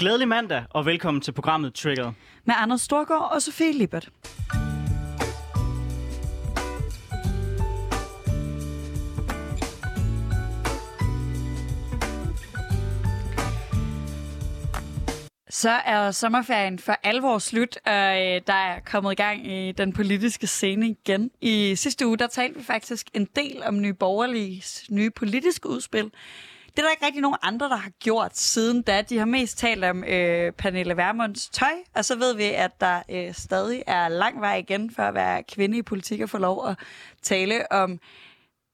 Glædelig mandag, og velkommen til programmet Trigger. Med Anders Storgård og Sofie Lippert. Så er sommerferien for alvor slut, og øh, der er kommet i gang i den politiske scene igen. I sidste uge, der talte vi faktisk en del om Nye Borgerliges nye politiske udspil. Det er der ikke rigtig nogen andre, der har gjort siden da. De har mest talt om øh, Pernille Vermunds tøj, og så ved vi, at der øh, stadig er lang vej igen for at være kvinde i politik og få lov at tale om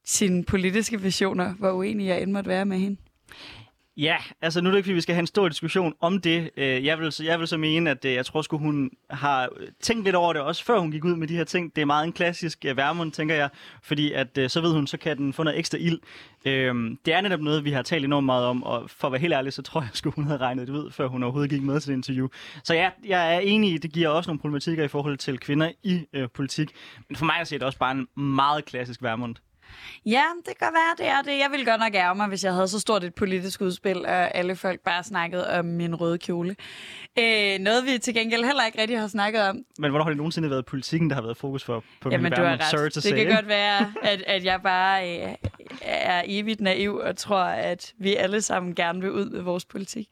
sine politiske visioner, hvor uenig jeg end måtte være med hende. Ja, altså nu er det ikke, fordi vi skal have en stor diskussion om det. Øh, jeg vil, jeg vil så mene, at øh, jeg tror sgu, hun har øh, tænkt lidt over det, også før hun gik ud med de her ting. Det er meget en klassisk værmund, tænker jeg, fordi at så ved hun, så kan den få noget ekstra ild. Øhm, det er netop noget, vi har talt enormt meget om, og for at være helt ærlig, så tror jeg sgu, hun havde regnet det ud, før hun overhovedet gik med til det interview. Så ja, jeg er enig i, det giver også nogle problematikker i forhold til kvinder i øh, politik. Men for mig er det også bare en meget klassisk værmund. Ja, det kan være, det er det. Jeg ville godt nok ærge mig, hvis jeg havde så stort et politisk udspil, og alle folk bare snakkede om min røde kjole. Øh, noget, vi til gengæld heller ikke rigtig har snakket om. Men hvornår har det nogensinde været politikken, der har været fokus for på Jamen, du har ret. Det say. kan godt være, at, at jeg bare øh, er evigt naiv og tror, at vi alle sammen gerne vil ud med vores politik.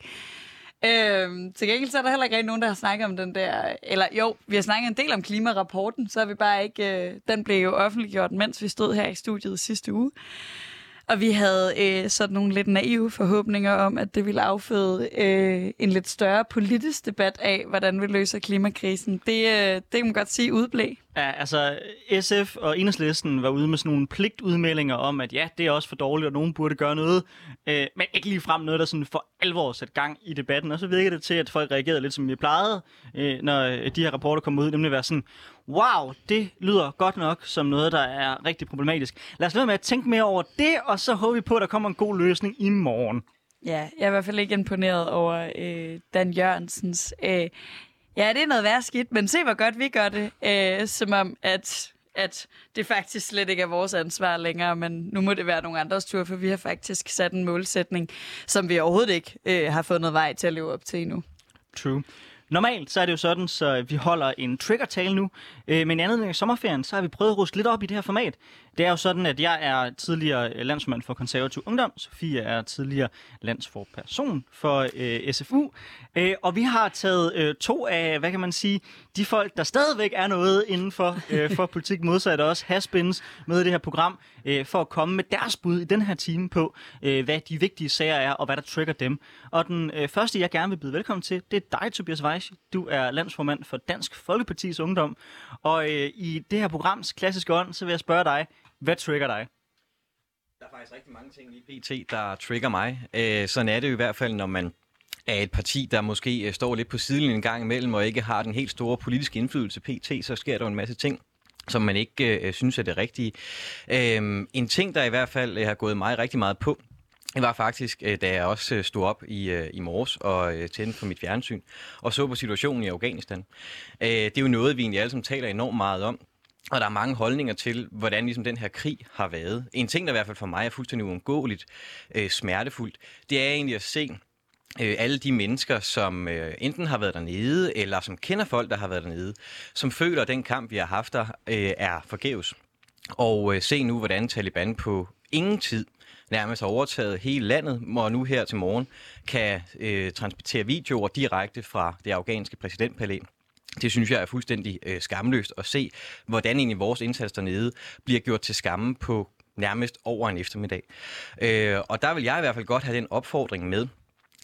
Øhm, til gengæld så er der heller ikke rigtig nogen, der har snakket om den der... Eller jo, vi har snakket en del om klimarapporten, så er vi bare ikke... Øh, den blev jo offentliggjort, mens vi stod her i studiet sidste uge. Og vi havde øh, sådan nogle lidt naive forhåbninger om, at det ville afføde øh, en lidt større politisk debat af, hvordan vi løser klimakrisen. Det, øh, det kan man godt sige udblæ. Ja, altså SF og Enhedslisten var ude med sådan nogle pligtudmeldinger om, at ja, det er også for dårligt, og nogen burde gøre noget, øh, men ikke lige frem noget, der sådan for alvor sat gang i debatten. Og så virker det til, at folk reagerede lidt som vi plejede, øh, når øh, de her rapporter kom ud, nemlig at være sådan, wow, det lyder godt nok som noget, der er rigtig problematisk. Lad os lade med at tænke mere over det, og så håber vi på, at der kommer en god løsning i morgen. Ja, jeg er i hvert fald ikke imponeret over øh, Dan Jørgensens øh, Ja, det er noget værd skidt, men se hvor godt vi gør det. Øh, som om, at, at det faktisk slet ikke er vores ansvar længere, men nu må det være nogle andres tur, for vi har faktisk sat en målsætning, som vi overhovedet ikke øh, har fundet vej til at leve op til endnu. True. Normalt så er det jo sådan, så vi holder en trigger-tale nu, øh, men i andet end sommerferien, så har vi prøvet at ruske lidt op i det her format. Det er jo sådan, at jeg er tidligere landsmand for konservativ ungdom, Sofie er tidligere landsforperson for øh, SFU, øh, og vi har taget øh, to af, hvad kan man sige, de folk, der stadigvæk er noget inden for, øh, for politik, modsat også haspins med i det her program, øh, for at komme med deres bud i den her time på, øh, hvad de vigtige sager er, og hvad der trigger dem. Og den øh, første, jeg gerne vil byde velkommen til, det er dig, Tobias Weiss. Du er landsformand for Dansk Folkepartis Ungdom, og øh, i det her programs klassiske ånd, så vil jeg spørge dig, hvad trigger dig? Der er faktisk rigtig mange ting i PT, der trigger mig. Øh, sådan er det jo i hvert fald, når man er et parti, der måske øh, står lidt på sidelinjen en gang imellem, og ikke har den helt store politiske indflydelse PT, så sker der en masse ting som man ikke øh, synes er det rigtige. Øh, en ting, der i hvert fald øh, har gået mig rigtig meget på, det var faktisk, øh, da jeg også øh, stod op i, øh, i morges og tændte på mit fjernsyn og så på situationen i Afghanistan. Det er jo noget, vi egentlig alle sammen taler enormt meget om. Og der er mange holdninger til, hvordan ligesom den her krig har været. En ting, der i hvert fald for mig er fuldstændig uundgåeligt øh, smertefuldt, det er egentlig at se øh, alle de mennesker, som øh, enten har været dernede, eller som kender folk, der har været dernede, som føler, at den kamp, vi har haft der, øh, er forgæves. Og øh, se nu, hvordan Taliban på ingen tid nærmest har overtaget hele landet, og nu her til morgen kan øh, transportere videoer direkte fra det afghanske præsidentpalæ. Det synes jeg er fuldstændig øh, skamløst at se, hvordan egentlig vores indsats dernede bliver gjort til skamme på nærmest over en eftermiddag. Øh, og der vil jeg i hvert fald godt have den opfordring med,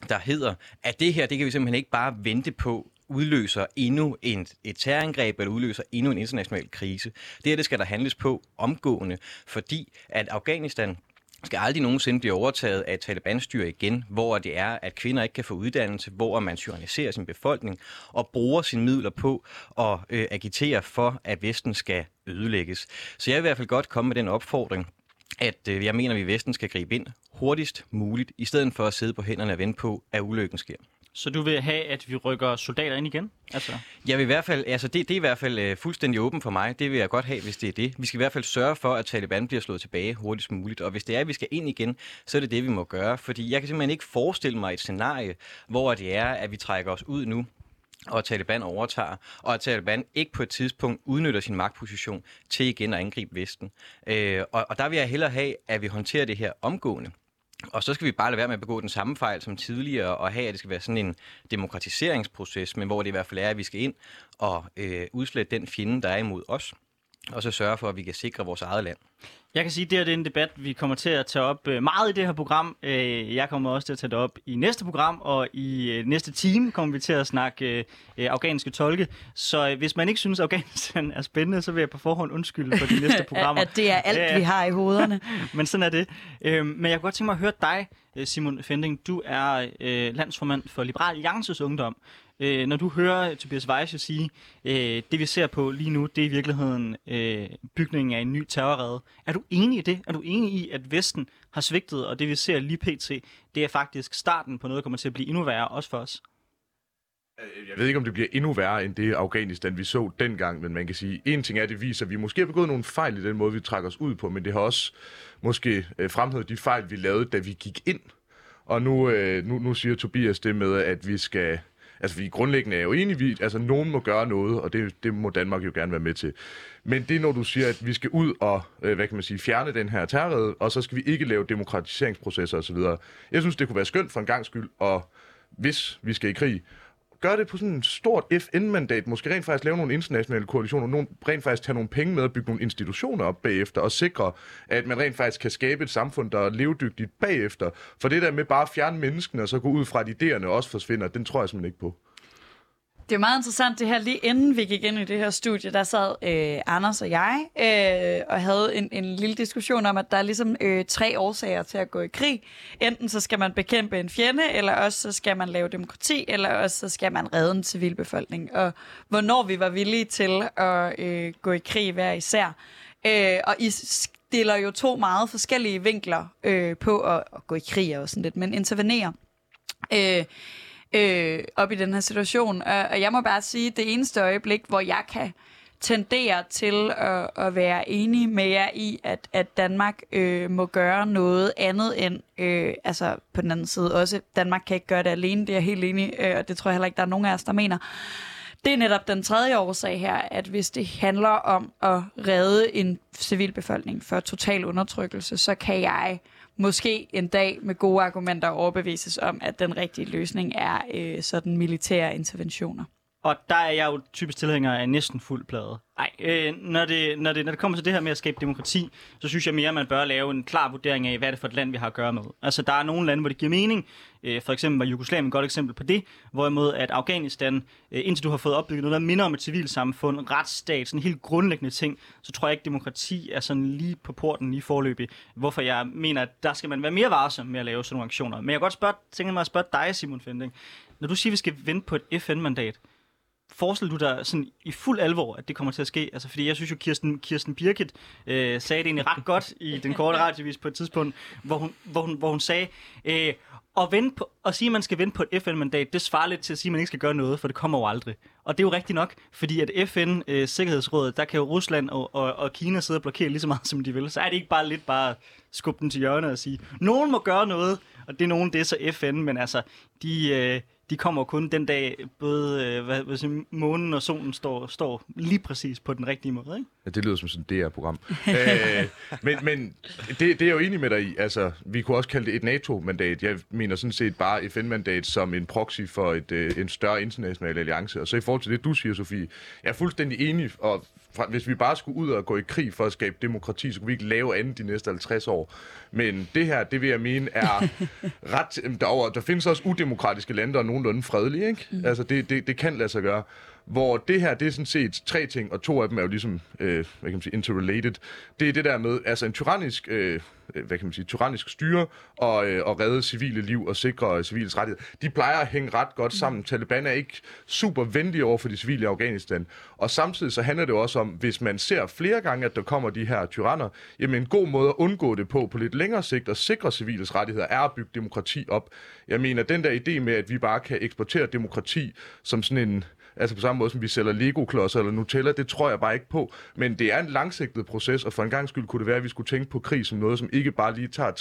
der hedder, at det her, det kan vi simpelthen ikke bare vente på udløser endnu en, et terrorangreb eller udløser endnu en international krise. Det her det skal der handles på omgående, fordi at Afghanistan skal aldrig nogensinde blive overtaget af et Taliban-styre igen, hvor det er, at kvinder ikke kan få uddannelse, hvor man tyranniserer sin befolkning og bruger sine midler på at øh, agitere for, at Vesten skal ødelægges. Så jeg vil i hvert fald godt komme med den opfordring, at øh, jeg mener, at vi i Vesten skal gribe ind hurtigst muligt, i stedet for at sidde på hænderne og vente på, at ulykken sker. Så du vil have, at vi rykker soldater ind igen? Altså. Jeg vil i hvert fald, altså det, det er i hvert fald øh, fuldstændig åben for mig. Det vil jeg godt have, hvis det er det. Vi skal i hvert fald sørge for, at Taliban bliver slået tilbage hurtigst muligt. Og hvis det er, at vi skal ind igen, så er det det, vi må gøre. Fordi jeg kan simpelthen ikke forestille mig et scenarie, hvor det er, at vi trækker os ud nu, og Taliban overtager, og at Taliban ikke på et tidspunkt udnytter sin magtposition til igen at angribe Vesten. Øh, og, og der vil jeg hellere have, at vi håndterer det her omgående. Og så skal vi bare lade være med at begå den samme fejl som tidligere, og have, at det skal være sådan en demokratiseringsproces, men hvor det i hvert fald er, at vi skal ind og øh, udslette den fjende, der er imod os, og så sørge for, at vi kan sikre vores eget land. Jeg kan sige, at det, her, det er en debat, vi kommer til at tage op øh, meget i det her program. Øh, jeg kommer også til at tage det op i næste program, og i øh, næste time kommer vi til at snakke afghanske tolke. Så hvis man ikke synes, at Afghanistan er spændende, så vil jeg på forhånd undskylde for de næste programmer. at det er alt, vi har i hovederne. Men sådan er det. Men jeg kunne godt tænke mig at høre dig, Simon Fending. Du er landsformand for Liberal Alliances Ungdom. Øh, når du hører Tobias Weisse sige, øh, det vi ser på lige nu, det er i virkeligheden øh, bygningen af en ny terrorrede. Er du enig i det? Er du enig i, at Vesten har svigtet, og det vi ser lige pt., det er faktisk starten på noget, der kommer til at blive endnu værre, også for os? Øh, jeg ved ikke, om det bliver endnu værre end det Afghanistan, vi så dengang, men man kan sige, en ting er, at det viser, at vi måske har begået nogle fejl i den måde, vi trækker os ud på, men det har også måske øh, fremhævet de fejl, vi lavede, da vi gik ind. Og nu, øh, nu, nu siger Tobias det med, at vi skal Altså, vi grundlæggende er jo enige, vi, altså, nogen må gøre noget, og det, det må Danmark jo gerne være med til. Men det er, når du siger, at vi skal ud og, øh, hvad kan man sige, fjerne den her terrorrede, og så skal vi ikke lave demokratiseringsprocesser osv. Jeg synes, det kunne være skønt for en gang skyld, og hvis vi skal i krig, gøre det på sådan et stort FN-mandat, måske rent faktisk lave nogle internationale koalitioner, nogle, rent faktisk tage nogle penge med at bygge nogle institutioner op bagefter, og sikre, at man rent faktisk kan skabe et samfund, der er levedygtigt bagefter. For det der med bare at fjerne menneskene, og så gå ud fra, at idéerne også forsvinder, den tror jeg simpelthen ikke på. Det er meget interessant det her, lige inden vi gik ind i det her studie, der sad øh, Anders og jeg øh, og havde en, en lille diskussion om, at der er ligesom øh, tre årsager til at gå i krig. Enten så skal man bekæmpe en fjende, eller også så skal man lave demokrati, eller også så skal man redde en civilbefolkning. Og hvornår vi var villige til at øh, gå i krig hver især. Øh, og I stiller jo to meget forskellige vinkler øh, på at, at gå i krig og sådan lidt, men intervenere. Øh, øh, op i den her situation. Og, og jeg må bare sige, det eneste øjeblik, hvor jeg kan tendere til at, at være enig med jer i, at, at Danmark øh, må gøre noget andet end, øh, altså på den anden side også, Danmark kan ikke gøre det alene, det er jeg helt enig, øh, og det tror jeg heller ikke, der er nogen af os, der mener. Det er netop den tredje årsag her, at hvis det handler om at redde en civilbefolkning for total undertrykkelse, så kan jeg øh, måske en dag med gode argumenter overbevises om, at den rigtige løsning er øh, sådan militære interventioner. Og der er jeg jo typisk tilhænger af næsten fuld plade. Nej, øh, når, det, når, det, når det kommer til det her med at skabe demokrati, så synes jeg mere, at man bør lave en klar vurdering af, hvad er det for et land, vi har at gøre med. Altså, der er nogle lande, hvor det giver mening. Øh, for eksempel var Jugoslavien et godt eksempel på det, hvorimod at Afghanistan, øh, indtil du har fået opbygget noget, der minder om et civilsamfund, retsstat, sådan helt grundlæggende ting, så tror jeg ikke, demokrati er sådan lige på porten lige forløbig. Hvorfor jeg mener, at der skal man være mere varsom med at lave sådan nogle aktioner. Men jeg kan godt spørge, tænke mig at spørge dig, Simon Fending. Når du siger, at vi skal vente på et FN-mandat, forestiller du dig sådan i fuld alvor, at det kommer til at ske? Altså, fordi jeg synes jo, Kirsten, Kirsten Birgit øh, sagde det egentlig ret godt i den korte radiovis på et tidspunkt, hvor hun, hvor hun, hvor hun sagde, øh, at, vente på, at sige, at man skal vente på et FN-mandat, det svarer lidt til at sige, at man ikke skal gøre noget, for det kommer jo aldrig. Og det er jo rigtigt nok, fordi at FN, øh, Sikkerhedsrådet, der kan jo Rusland og, og, og Kina sidde og blokere lige så meget, som de vil. Så er det ikke bare lidt bare skubbe den til hjørnet og sige, nogen må gøre noget, og det er nogen, det er så FN, men altså, de, øh, de kommer kun den dag, både øh, hvad, hvad siger, månen og solen står, står lige præcis på den rigtige måde. Ikke? Ja, det lyder som sådan et DR-program. øh, men men det, det er jeg jo enig med dig i. Altså, vi kunne også kalde det et NATO-mandat. Jeg mener sådan set bare FN-mandat som en proxy for et, øh, en større international alliance. Og så i forhold til det, du siger, Sofie, jeg er fuldstændig enig, og fra, hvis vi bare skulle ud og gå i krig for at skabe demokrati, så kunne vi ikke lave andet de næste 50 år. Men det her, det vil jeg mene, er ret... Derover, der findes også udemokratiske lande, der er nogenlunde fredelige, ikke? Mm. Altså, det, det, det kan lade sig gøre hvor det her, det er sådan set tre ting, og to af dem er jo ligesom, øh, hvad kan man sige, interrelated. Det er det der med, altså en tyrannisk, øh, øh, hvad kan man sige, tyrannisk styre og, øh, og redde civile liv og sikre civiles rettigheder. De plejer at hænge ret godt sammen. Taliban er ikke super venlige over for de civile i Afghanistan. Og samtidig så handler det også om, hvis man ser flere gange, at der kommer de her tyranner, jamen en god måde at undgå det på, på lidt længere sigt, og sikre civiles rettigheder, er at bygge demokrati op. Jeg mener, den der idé med, at vi bare kan eksportere demokrati som sådan en Altså på samme måde, som vi sælger Lego-klodser eller Nutella, det tror jeg bare ikke på. Men det er en langsigtet proces, og for en gang skyld kunne det være, at vi skulle tænke på krig som noget, som ikke bare lige tager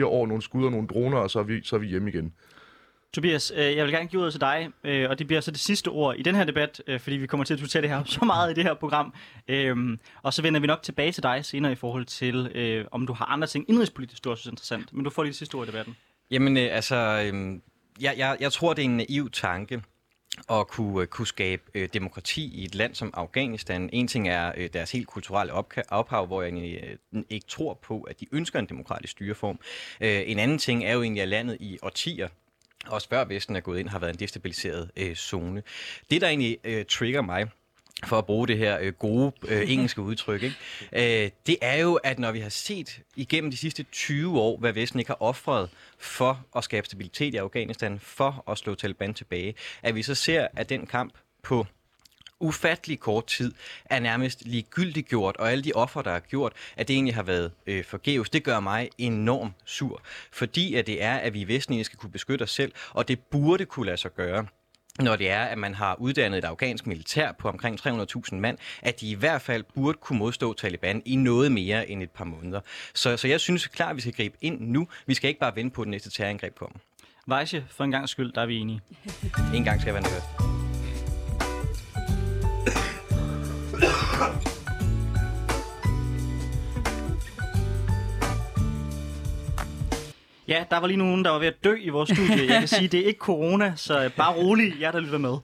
3-4 år, nogle skud og nogle droner, og så er vi, så er vi hjemme igen. Tobias, øh, jeg vil gerne give ordet til dig, øh, og det bliver så det sidste ord i den her debat, øh, fordi vi kommer til at diskutere det her så meget i det her program. Øhm, og så vender vi nok tilbage til dig senere i forhold til, om du har andre ting indrigspolitisk, du også synes interessant. Men du får lige det sidste ord i debatten. Jamen, altså, jeg, jeg, jeg tror, det er en naiv tanke, at kunne, øh, kunne skabe øh, demokrati i et land som Afghanistan. En ting er øh, deres helt kulturelle ophav, hvor jeg egentlig, øh, ikke tror på, at de ønsker en demokratisk styreform. Øh, en anden ting er jo egentlig, at landet i årtier også før Vesten er gået ind, har været en destabiliseret øh, zone. Det, der egentlig øh, trigger mig, for at bruge det her øh, gode øh, engelske udtryk, ikke? Øh, det er jo, at når vi har set igennem de sidste 20 år, hvad Vesten ikke har offret for at skabe stabilitet i Afghanistan, for at slå Taliban tilbage, at vi så ser, at den kamp på ufattelig kort tid er nærmest ligegyldigt gjort, og alle de offer, der er gjort, at det egentlig har været øh, forgæves, det gør mig enormt sur. Fordi at det er, at vi i Vesten skal kunne beskytte os selv, og det burde kunne lade sig gøre når det er, at man har uddannet et afghansk militær på omkring 300.000 mand, at de i hvert fald burde kunne modstå Taliban i noget mere end et par måneder. Så, så jeg synes klart, at vi skal gribe ind nu. Vi skal ikke bare vente på, at den næste terrorangreb kommer. Vejse, for en gang skyld, der er vi enige. en gang skal jeg være nervøs. Ja, der var lige nogen, der var ved at dø i vores studie. Jeg kan sige, det er ikke corona, så øh, bare rolig, jer der lytter med.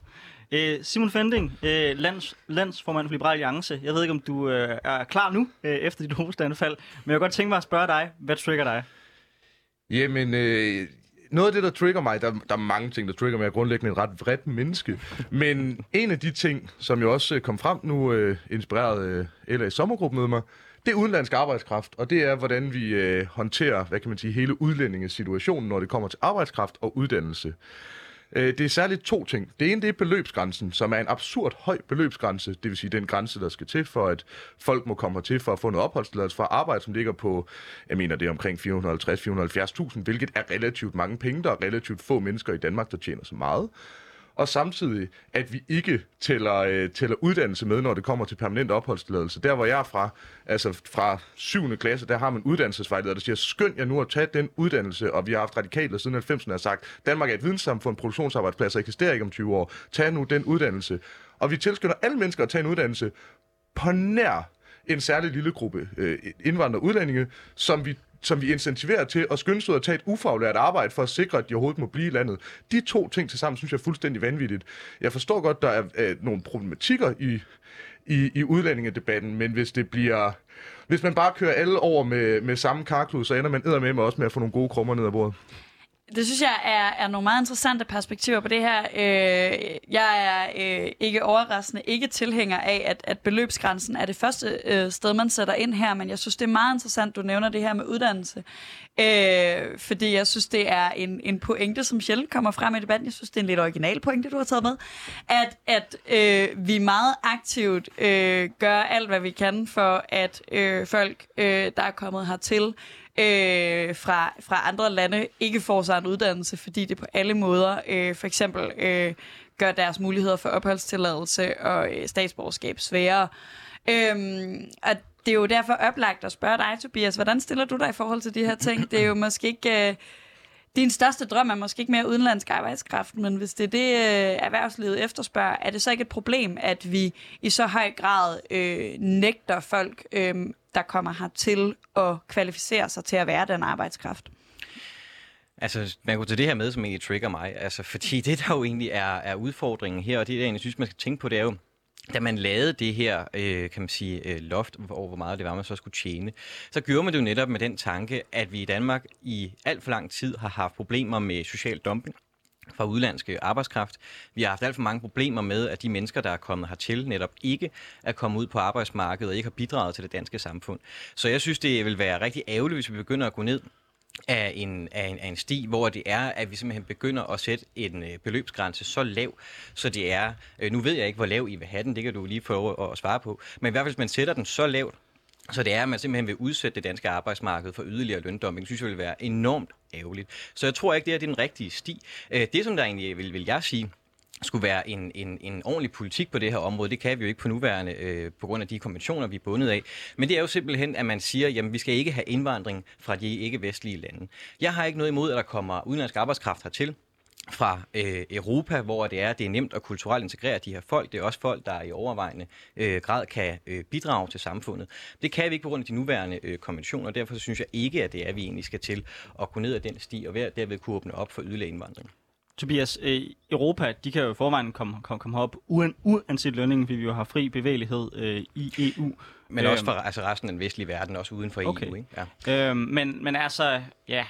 Øh, Simon Fending, øh, lands, landsformand for Liberal Alliance. Jeg ved ikke, om du øh, er klar nu, øh, efter dit hovedstandefald, men jeg kan godt tænke mig at spørge dig, hvad trigger dig? Jamen, øh, noget af det, der trigger mig, der, der er mange ting, der trigger mig. Jeg er grundlæggende en ret vredt menneske. Men en af de ting, som jo også øh, kom frem nu, øh, inspireret øh, eller i sommergruppen med mig, det er udenlandsk arbejdskraft, og det er, hvordan vi øh, håndterer, hvad kan man sige, hele udlændingesituationen, når det kommer til arbejdskraft og uddannelse. Øh, det er særligt to ting. Det ene det er beløbsgrænsen, som er en absurd høj beløbsgrænse, det vil sige den grænse, der skal til for, at folk må komme til for at få noget opholdstilladelse for arbejde, som ligger på, jeg mener det er omkring 450-470.000, hvilket er relativt mange penge. Der er relativt få mennesker i Danmark, der tjener så meget og samtidig, at vi ikke tæller, øh, tæller uddannelse med, når det kommer til permanent opholdstilladelse. Der, hvor jeg er fra, altså fra 7. klasse, der har man uddannelsesvejleder, der siger, skynd jer nu at tage den uddannelse, og vi har haft radikaler siden 90'erne har sagt, Danmark er et videnssamfund, produktionsarbejdspladser eksisterer ikke om 20 år. Tag nu den uddannelse. Og vi tilskynder alle mennesker at tage en uddannelse på nær en særlig lille gruppe øh, indvandrere udlændinge, som vi som vi incentiverer til at skynde sig at tage et ufaglært arbejde for at sikre, at de overhovedet må blive i landet. De to ting til sammen synes jeg er fuldstændig vanvittigt. Jeg forstår godt, der er øh, nogle problematikker i, i, i udlændingedebatten, men hvis det bliver... Hvis man bare kører alle over med, med samme karklud, så ender man med også med at få nogle gode krummer ned ad bordet. Det synes jeg er, er nogle meget interessante perspektiver på det her. Øh, jeg er øh, ikke overraskende ikke tilhænger af, at, at beløbsgrænsen er det første øh, sted, man sætter ind her, men jeg synes, det er meget interessant, du nævner det her med uddannelse. Øh, fordi jeg synes, det er en, en pointe, som sjældent kommer frem i debatten. Jeg synes, det er en lidt original pointe, du har taget med. At, at øh, vi meget aktivt øh, gør alt, hvad vi kan for, at øh, folk, øh, der er kommet hertil, øh, fra, fra andre lande ikke får sig en uddannelse, fordi det på alle måder øh, for eksempel øh, gør deres muligheder for opholdstilladelse og øh, statsborgerskab sværere. Øhm, og det er jo derfor oplagt at spørge dig, Tobias, hvordan stiller du dig i forhold til de her ting? Det er jo måske ikke... Øh, din største drøm er måske ikke mere udenlandsk arbejdskraft, men hvis det er det, øh, erhvervslivet efterspørger, er det så ikke et problem, at vi i så høj grad øh, nægter folk, øh, der kommer hertil, at kvalificere sig til at være den arbejdskraft? Altså, man kunne tage det her med, som egentlig trigger mig. Altså, fordi det, der jo egentlig er, er udfordringen her, og det, jeg egentlig synes, man skal tænke på, det er jo, da man lavede det her, øh, kan man sige, øh, loft over, hvor meget det var, man så skulle tjene, så gjorde man det jo netop med den tanke, at vi i Danmark i alt for lang tid har haft problemer med social dumping fra udlandske arbejdskraft. Vi har haft alt for mange problemer med, at de mennesker, der er kommet hertil, netop ikke er kommet ud på arbejdsmarkedet og ikke har bidraget til det danske samfund. Så jeg synes, det vil være rigtig ærgerligt, hvis vi begynder at gå ned af en, af, en, af en sti, hvor det er, at vi simpelthen begynder at sætte en øh, beløbsgrænse så lav, så det er, øh, nu ved jeg ikke, hvor lav I vil have den, det kan du lige få at, at svare på, men i hvert fald, hvis man sætter den så lavt, så det er, at man simpelthen vil udsætte det danske arbejdsmarked for yderligere løndumping, synes jeg vil være enormt ærgerligt. Så jeg tror ikke, det er den rigtige sti. Øh, det, som der egentlig vil, vil jeg sige, skulle være en, en, en ordentlig politik på det her område. Det kan vi jo ikke på nuværende, øh, på grund af de konventioner, vi er bundet af. Men det er jo simpelthen, at man siger, jamen vi skal ikke have indvandring fra de ikke-vestlige lande. Jeg har ikke noget imod, at der kommer udenlandsk arbejdskraft hertil fra øh, Europa, hvor det er, det er nemt at kulturelt integrere de her folk. Det er også folk, der i overvejende øh, grad kan øh, bidrage til samfundet. Det kan vi ikke på grund af de nuværende øh, konventioner, og derfor synes jeg ikke, at det er, at vi egentlig skal til at gå ned ad den sti, og derved kunne åbne op for yderligere indvandring. Tobias, øh, Europa, de kan jo i forvejen komme, komme, komme op uden, uanset lønningen, fordi vi jo har fri bevægelighed øh, i EU. Men også for altså resten af den vestlige verden, også uden for okay. EU. Ikke? Ja. Øhm, men, men altså, ja,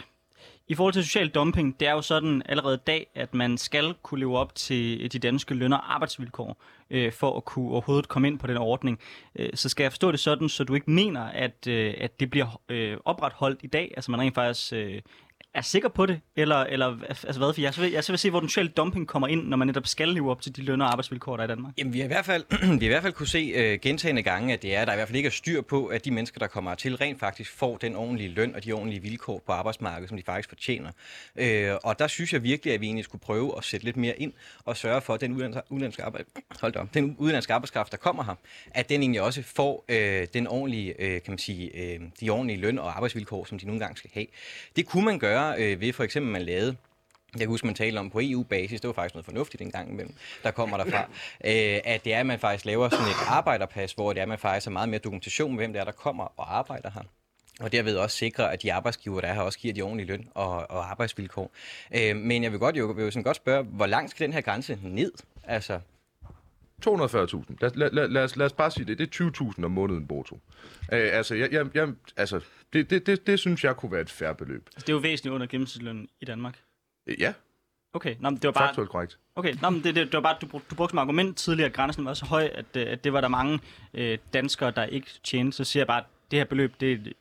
i forhold til social dumping, det er jo sådan allerede i dag, at man skal kunne leve op til de danske løn- og arbejdsvilkår, øh, for at kunne overhovedet komme ind på den ordning. Øh, så skal jeg forstå det sådan, så du ikke mener, at, øh, at det bliver øh, opretholdt i dag? Altså man rent faktisk øh, er sikker på det, eller, eller altså hvad? For jeg, jeg, jeg vil se, hvor den sociale dumping kommer ind, når man netop skal leve op til de løn- og arbejdsvilkår, der er i Danmark. Jamen, vi har i hvert fald, vi har i hvert fald kunne se uh, gentagende gange, at det er, at der i hvert fald ikke er styr på, at de mennesker, der kommer til, rent faktisk får den ordentlige løn og de ordentlige vilkår på arbejdsmarkedet, som de faktisk fortjener. Uh, og der synes jeg virkelig, at vi egentlig skulle prøve at sætte lidt mere ind og sørge for, at den udenlandske, arbejde, hold op, den udenlandske arbejdskraft, der kommer her, at den egentlig også får uh, den ordentlige, uh, kan man sige, uh, de ordentlige løn- og arbejdsvilkår, som de nogle gange skal have. Det kunne man gøre uh, ved for eksempel, man lavede jeg kan huske, man talte om på EU-basis, det var faktisk noget fornuftigt en gang imellem, der kommer derfra, øh, at det er, at man faktisk laver sådan et arbejderpas, hvor det er, at man faktisk har meget mere dokumentation med, hvem det er, der kommer og arbejder her. Og derved også sikre, at de arbejdsgiver, der er her, også giver de ordentlige løn og, og arbejdsvilkår. Øh, men jeg vil godt, jo, vil sådan godt spørge, hvor langt skal den her grænse ned? Altså, 240.000. Lad, lad, lad, lad, os, lad os bare sige det. Det er 20.000 om måneden, Boto. Øh, altså, jeg, jeg, jeg, altså det, det, det, det synes jeg kunne være et færre beløb. Altså, det er jo væsentligt under gennemsnitslønnen i Danmark. Øh, ja. Okay, nå, men det var bare... Faktuelt korrekt. Okay, nå, men det, det, det var bare, du, du brugte som argument tidligere, at grænsen var så høj, at, øh, at det var der mange øh, danskere, der ikke tjente. Så siger jeg bare, at det her beløb, det,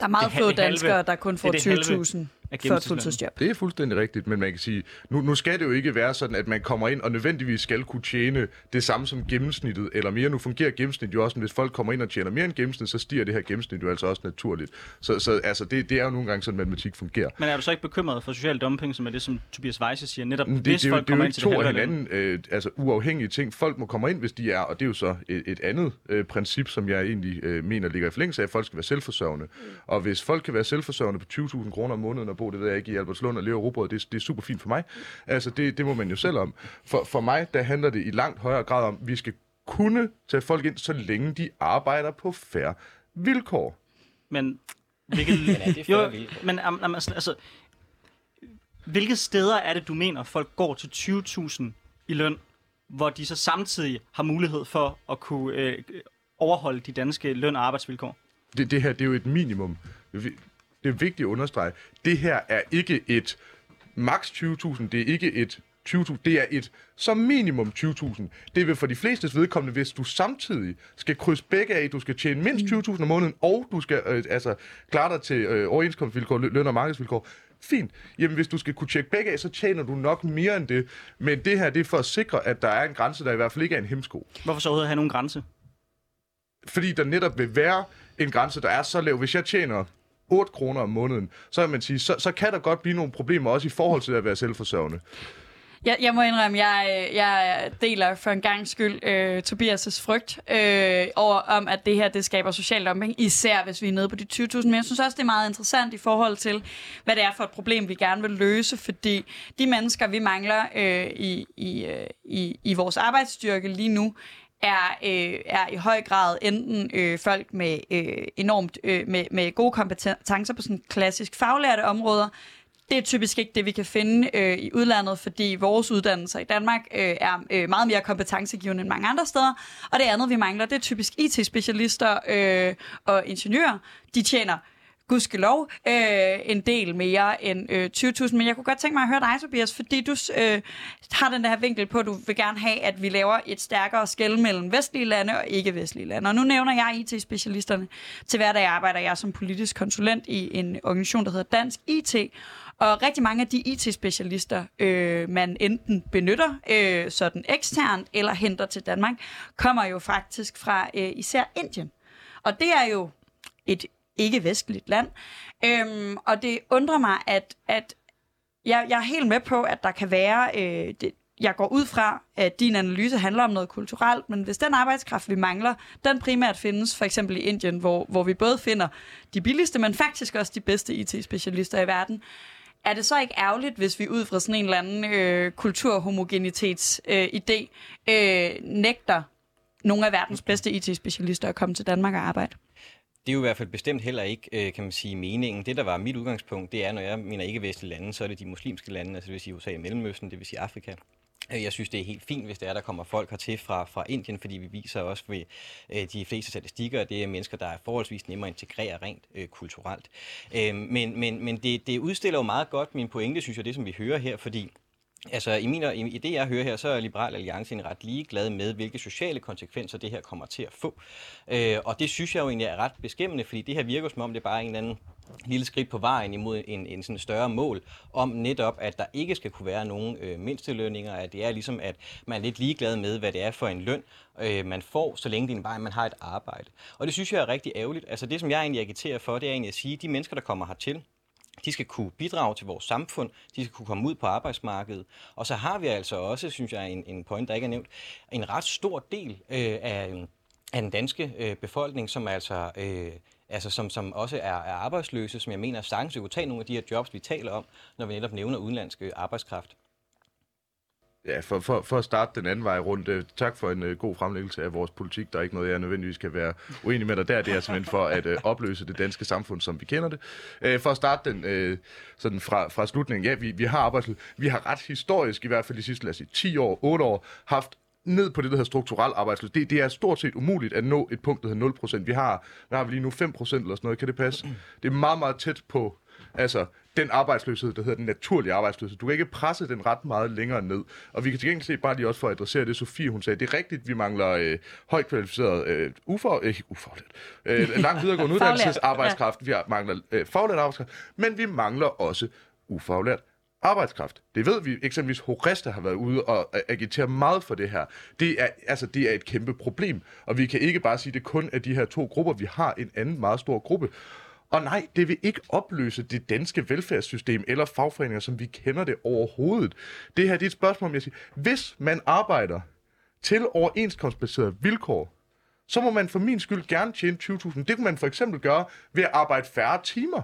Der er meget Det få danskere, der kun får det er det halve 20.000 gennemsnitslønnen. fuldtidsjob. Det er fuldstændig rigtigt, men man kan sige, nu, nu skal det jo ikke være sådan, at man kommer ind og nødvendigvis skal kunne tjene det samme som gennemsnittet, eller mere. Nu fungerer gennemsnit jo også, hvis folk kommer ind og tjener mere end gennemsnit, så stiger det her gennemsnit jo altså også naturligt. Så, så altså, det, det er jo nogle gange sådan, matematik fungerer. Men er du så ikke bekymret for social dumping, som er det, som Tobias Weisse siger, netop Det, hvis det, folk det er kommer jo ind ikke til to det løn? hinanden øh, altså uafhængige ting. Folk må komme ind, hvis de er, og det er jo så et, et andet øh, princip, som jeg egentlig øh, mener ligger i forlængelse af, at folk skal være selvforsørgende. Og hvis folk kan være selvforsørgende på 20.000 kroner om måneden og bo, det ved jeg ikke, i Albertslund og leve af robrød, det, det er super fint for mig. Altså, det, det må man jo selv om. For, for mig, der handler det i langt højere grad om, at vi skal kunne tage folk ind, så længe de arbejder på færre vilkår. Men hvilke, er det jo, vilkår? men um, um, altså, altså, hvilke steder er det, du mener, folk går til 20.000 i løn, hvor de så samtidig har mulighed for at kunne øh, overholde de danske løn- og arbejdsvilkår? det, det her, det er jo et minimum. Det er vigtigt at understrege. Det her er ikke et maks 20.000, det er ikke et 20.000, det er et som minimum 20.000. Det vil for de flestes vedkommende, hvis du samtidig skal krydse begge af, du skal tjene mindst 20.000 om måneden, og du skal øh, altså klare dig til øh, overenskomstvilkår, lø- løn- og markedsvilkår. Fint. Jamen, hvis du skal kunne tjekke begge af, så tjener du nok mere end det. Men det her, det er for at sikre, at der er en grænse, der i hvert fald ikke er en hemsko. Hvorfor så overhovedet have nogen grænse? fordi der netop vil være en grænse, der er så lav. Hvis jeg tjener 8 kroner om måneden, så, kan man sige, så, så kan der godt blive nogle problemer, også i forhold til at være selvforsørgende. Jeg, jeg må indrømme, jeg, jeg deler for en gang skyld øh, Tobias' frygt øh, over, om, at det her det skaber social dumping, især hvis vi er nede på de 20.000. Men jeg synes også, det er meget interessant i forhold til, hvad det er for et problem, vi gerne vil løse, fordi de mennesker, vi mangler øh, i, i, øh, i, i vores arbejdsstyrke lige nu, er, øh, er i høj grad enten øh, folk med øh, enormt øh, med, med gode kompetencer på sådan klassisk faglærte områder, det er typisk ikke det, vi kan finde øh, i udlandet, fordi vores uddannelser i Danmark øh, er øh, meget mere kompetencegivende end mange andre steder. Og det andet, vi mangler, det er typisk IT-specialister øh, og ingeniører. De tjener gudskelov, øh, en del mere end øh, 20.000. Men jeg kunne godt tænke mig at høre dig, Tobias, fordi du øh, har den der vinkel på, at du vil gerne have, at vi laver et stærkere skæld mellem vestlige lande og ikke-vestlige lande. Og nu nævner jeg IT-specialisterne. Til hverdag arbejder jeg som politisk konsulent i en organisation, der hedder Dansk IT, og rigtig mange af de IT-specialister, øh, man enten benytter øh, sådan eksternt eller henter til Danmark, kommer jo faktisk fra øh, især Indien. Og det er jo et ikke-vestligt land. Øhm, og det undrer mig, at, at jeg, jeg er helt med på, at der kan være... Øh, det, jeg går ud fra, at din analyse handler om noget kulturelt, men hvis den arbejdskraft, vi mangler, den primært findes for eksempel i Indien, hvor, hvor vi både finder de billigste, men faktisk også de bedste IT-specialister i verden, er det så ikke ærgerligt, hvis vi ud fra sådan en eller anden øh, kulturhomogenitets-idé øh, øh, nægter nogle af verdens bedste IT-specialister at komme til Danmark og arbejde? Det er jo i hvert fald bestemt heller ikke, øh, kan man sige, meningen. Det, der var mit udgangspunkt, det er, når jeg mener ikke-vestlige lande, så er det de muslimske lande, altså det vil sige USA i Mellemøsten, det vil sige Afrika. Øh, jeg synes, det er helt fint, hvis det er, der kommer folk hertil fra, fra Indien, fordi vi viser også ved øh, de fleste statistikker, at det er mennesker, der er forholdsvis nemmere at integrere rent øh, kulturelt. Øh, men men, men det, det udstiller jo meget godt min pointe, synes jeg, det som vi hører her, fordi Altså i, min, i det, jeg hører her, så er Liberal Alliance en ret ligeglad med, hvilke sociale konsekvenser det her kommer til at få. Øh, og det synes jeg jo egentlig er ret beskæmmende, fordi det her virker som om, det er bare en eller anden lille skridt på vejen imod en, en sådan større mål om netop, at der ikke skal kunne være nogen øh, mindstelønninger, at det er ligesom, at man er lidt ligeglad med, hvad det er for en løn, øh, man får, så længe det er bare, man har et arbejde. Og det synes jeg er rigtig ærgerligt. Altså det, som jeg egentlig agiterer for, det er egentlig at sige, at de mennesker, der kommer hertil, de skal kunne bidrage til vores samfund, de skal kunne komme ud på arbejdsmarkedet. Og så har vi altså også, synes jeg, en, en point, der ikke er nævnt, en ret stor del øh, af, af den danske øh, befolkning, som altså... Øh, altså som, som også er, er arbejdsløse, som jeg mener sagtens kunne tage nogle af de her jobs, vi taler om, når vi netop nævner udenlandske øh, arbejdskraft. Ja, for, for, for at starte den anden vej rundt, uh, tak for en uh, god fremlæggelse af vores politik. Der er ikke noget, jeg nødvendigvis kan være uenig med dig der. Det er simpelthen for at uh, opløse det danske samfund, som vi kender det. Uh, for at starte den uh, sådan fra, fra slutningen. Ja, vi, vi har arbejdet, Vi har ret historisk, i hvert fald de sidste lad os sige, 10 år, 8 år, haft ned på det, der hedder strukturel arbejdsløshed. Det, det er stort set umuligt at nå et punkt, der hedder 0%. Vi har, hvad har vi lige nu, 5% eller sådan noget. Kan det passe? Det er meget, meget tæt på altså, den arbejdsløshed, der hedder den naturlige arbejdsløshed. Du kan ikke presse den ret meget længere ned. Og vi kan til gengæld se, bare lige også for at adressere det, Sofie hun sagde, det er rigtigt, vi mangler øh, højt kvalificeret, øh, ufor, øh, ufaglært, øh, langt videregående uddannelsesarbejdskraft, vi mangler øh, faglært arbejdskraft, men vi mangler også ufaglært arbejdskraft. Det ved vi. Eksempelvis Horesta har været ude og agitere meget for det her. Det er, altså, det er et kæmpe problem. Og vi kan ikke bare sige, at det kun er de her to grupper. Vi har en anden meget stor gruppe. Og nej, det vil ikke opløse det danske velfærdssystem eller fagforeninger, som vi kender det overhovedet. Det her det er et spørgsmål, om jeg siger, hvis man arbejder til overenskomstbaserede vilkår, så må man for min skyld gerne tjene 20.000. Det kunne man for eksempel gøre ved at arbejde færre timer.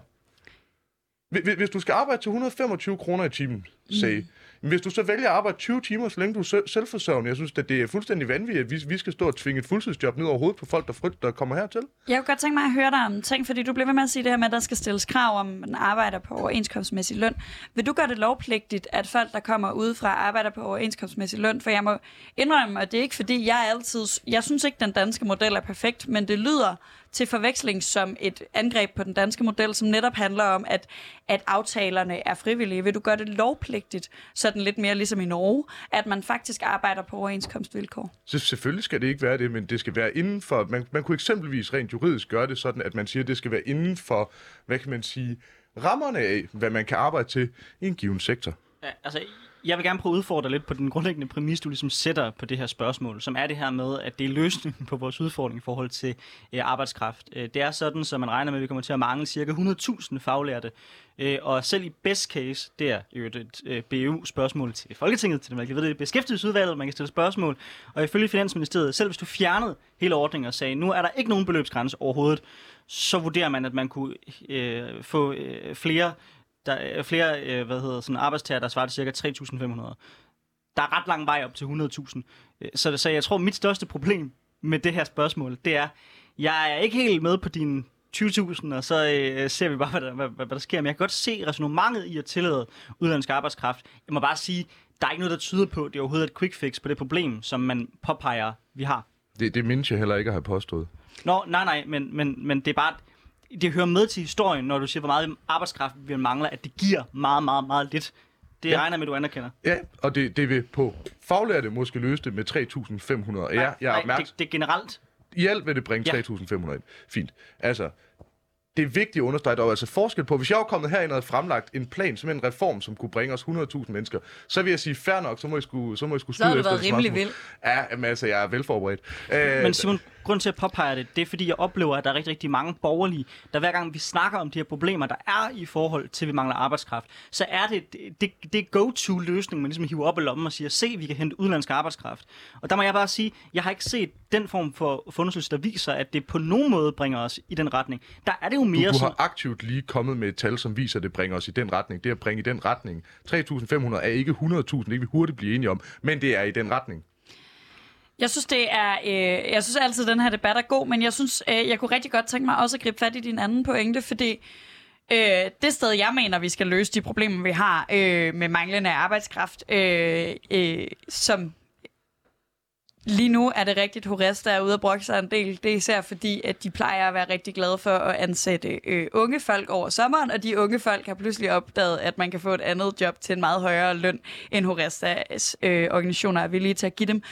Hvis du skal arbejde til 125 kroner i timen, say, mm. Hvis du så vælger at arbejde 20 timer, så længe du er selvforsørgende, jeg synes, at det er fuldstændig vanvittigt, at vi, vi skal stå og tvinge et fuldtidsjob ned over hovedet på folk, der frygt, der kommer hertil. Jeg kunne godt tænke mig at høre dig om ting, fordi du bliver ved med at sige det her med, at der skal stilles krav om, at man arbejder på overenskomstmæssig løn. Vil du gøre det lovpligtigt, at folk, der kommer udefra, arbejder på overenskomstmæssig løn? For jeg må indrømme, at det er ikke fordi, jeg altid... Jeg synes ikke, den danske model er perfekt, men det lyder til forveksling som et angreb på den danske model, som netop handler om, at, at aftalerne er frivillige. Vil du gøre det lovpligtigt, sådan lidt mere ligesom i Norge, at man faktisk arbejder på overenskomstvilkår? Så selvfølgelig skal det ikke være det, men det skal være inden for... Man, man kunne eksempelvis rent juridisk gøre det sådan, at man siger, at det skal være inden for, hvad kan man sige, rammerne af, hvad man kan arbejde til i en given sektor. Ja, altså, jeg vil gerne prøve at udfordre lidt på den grundlæggende præmis, du ligesom sætter på det her spørgsmål, som er det her med, at det er løsningen på vores udfordring i forhold til øh, arbejdskraft. Øh, det er sådan, så man regner med, at vi kommer til at mangle ca. 100.000 faglærte, øh, og selv i best case, det er jo et øh, BU-spørgsmål til Folketinget, til dem, man ved det er beskæftigelsesudvalget, man kan stille spørgsmål, og ifølge Finansministeriet, selv hvis du fjernede hele ordningen og sagde, nu er der ikke nogen beløbsgrænse overhovedet, så vurderer man, at man kunne øh, få øh, flere der er flere øh, hvad hedder, sådan arbejdstager, der svarer til ca. 3.500. Der er ret lang vej op til 100.000. Øh, så, så jeg tror, mit største problem med det her spørgsmål, det er, jeg er ikke helt med på din 20.000, og så øh, ser vi bare, hvad der, hvad, hvad der sker. Men jeg kan godt se resonemanget i at tillade udlandsk arbejdskraft. Jeg må bare sige, der er ikke noget, der tyder på, at det er overhovedet et quick fix på det problem, som man påpeger, vi har. Det, det mindes jeg heller ikke at have påstået. Nå, nej, nej, men, men, men det er bare det hører med til historien, når du siger, hvor meget arbejdskraft vi mangler, at det giver meget, meget, meget lidt. Det Ja. regner med, du anerkender. Ja, og det, det vil på faglærte måske løse det med 3.500. Ja, jeg er Nej, det, det er generelt. I alt vil det bringe Ja. 3.500 ind. Fint. Altså, det er vigtigt at understrege, der er altså forskel på, hvis jeg var kommet herind og havde fremlagt en plan, som en reform, som kunne bringe os 100.000 mennesker, så vil jeg sige, fair nok, så må I skulle, så må I skulle Så har skyde du efter været rimelig spørgsmål. Ja, jamen, altså, jeg er velforberedt. Øh, Men Simon, grund til at påpege det, det er fordi, jeg oplever, at der er rigtig, rigtig mange borgerlige, der hver gang vi snakker om de her problemer, der er i forhold til, at vi mangler arbejdskraft, så er det det, det go-to-løsning, man ligesom hiver op i lommen og siger, se, vi kan hente udenlandsk arbejdskraft. Og der må jeg bare sige, jeg har ikke set den form for, undersøgelse, der viser, at det på nogen måde bringer os i den retning. Der er det jo mere du, du har aktivt lige kommet med et tal, som viser, at det bringer os i den retning. Det at bringe i den retning. 3.500 er ikke 100.000, det kan vi hurtigt blive enige om, men det er i den retning. Jeg synes, det er, øh, jeg synes altid, at den her debat er god, men jeg synes, øh, jeg kunne rigtig godt tænke mig også at gribe fat i din anden pointe, fordi øh, det sted, jeg mener, vi skal løse de problemer, vi har øh, med manglende arbejdskraft, øh, øh, som lige nu er det rigtigt, Hores, der er ude og brokke sig en del. Det er især fordi, at de plejer at være rigtig glade for at ansætte øh, unge folk over sommeren, og de unge folk har pludselig opdaget, at man kan få et andet job til en meget højere løn, end Horestas øh, organisationer er villige til at give dem.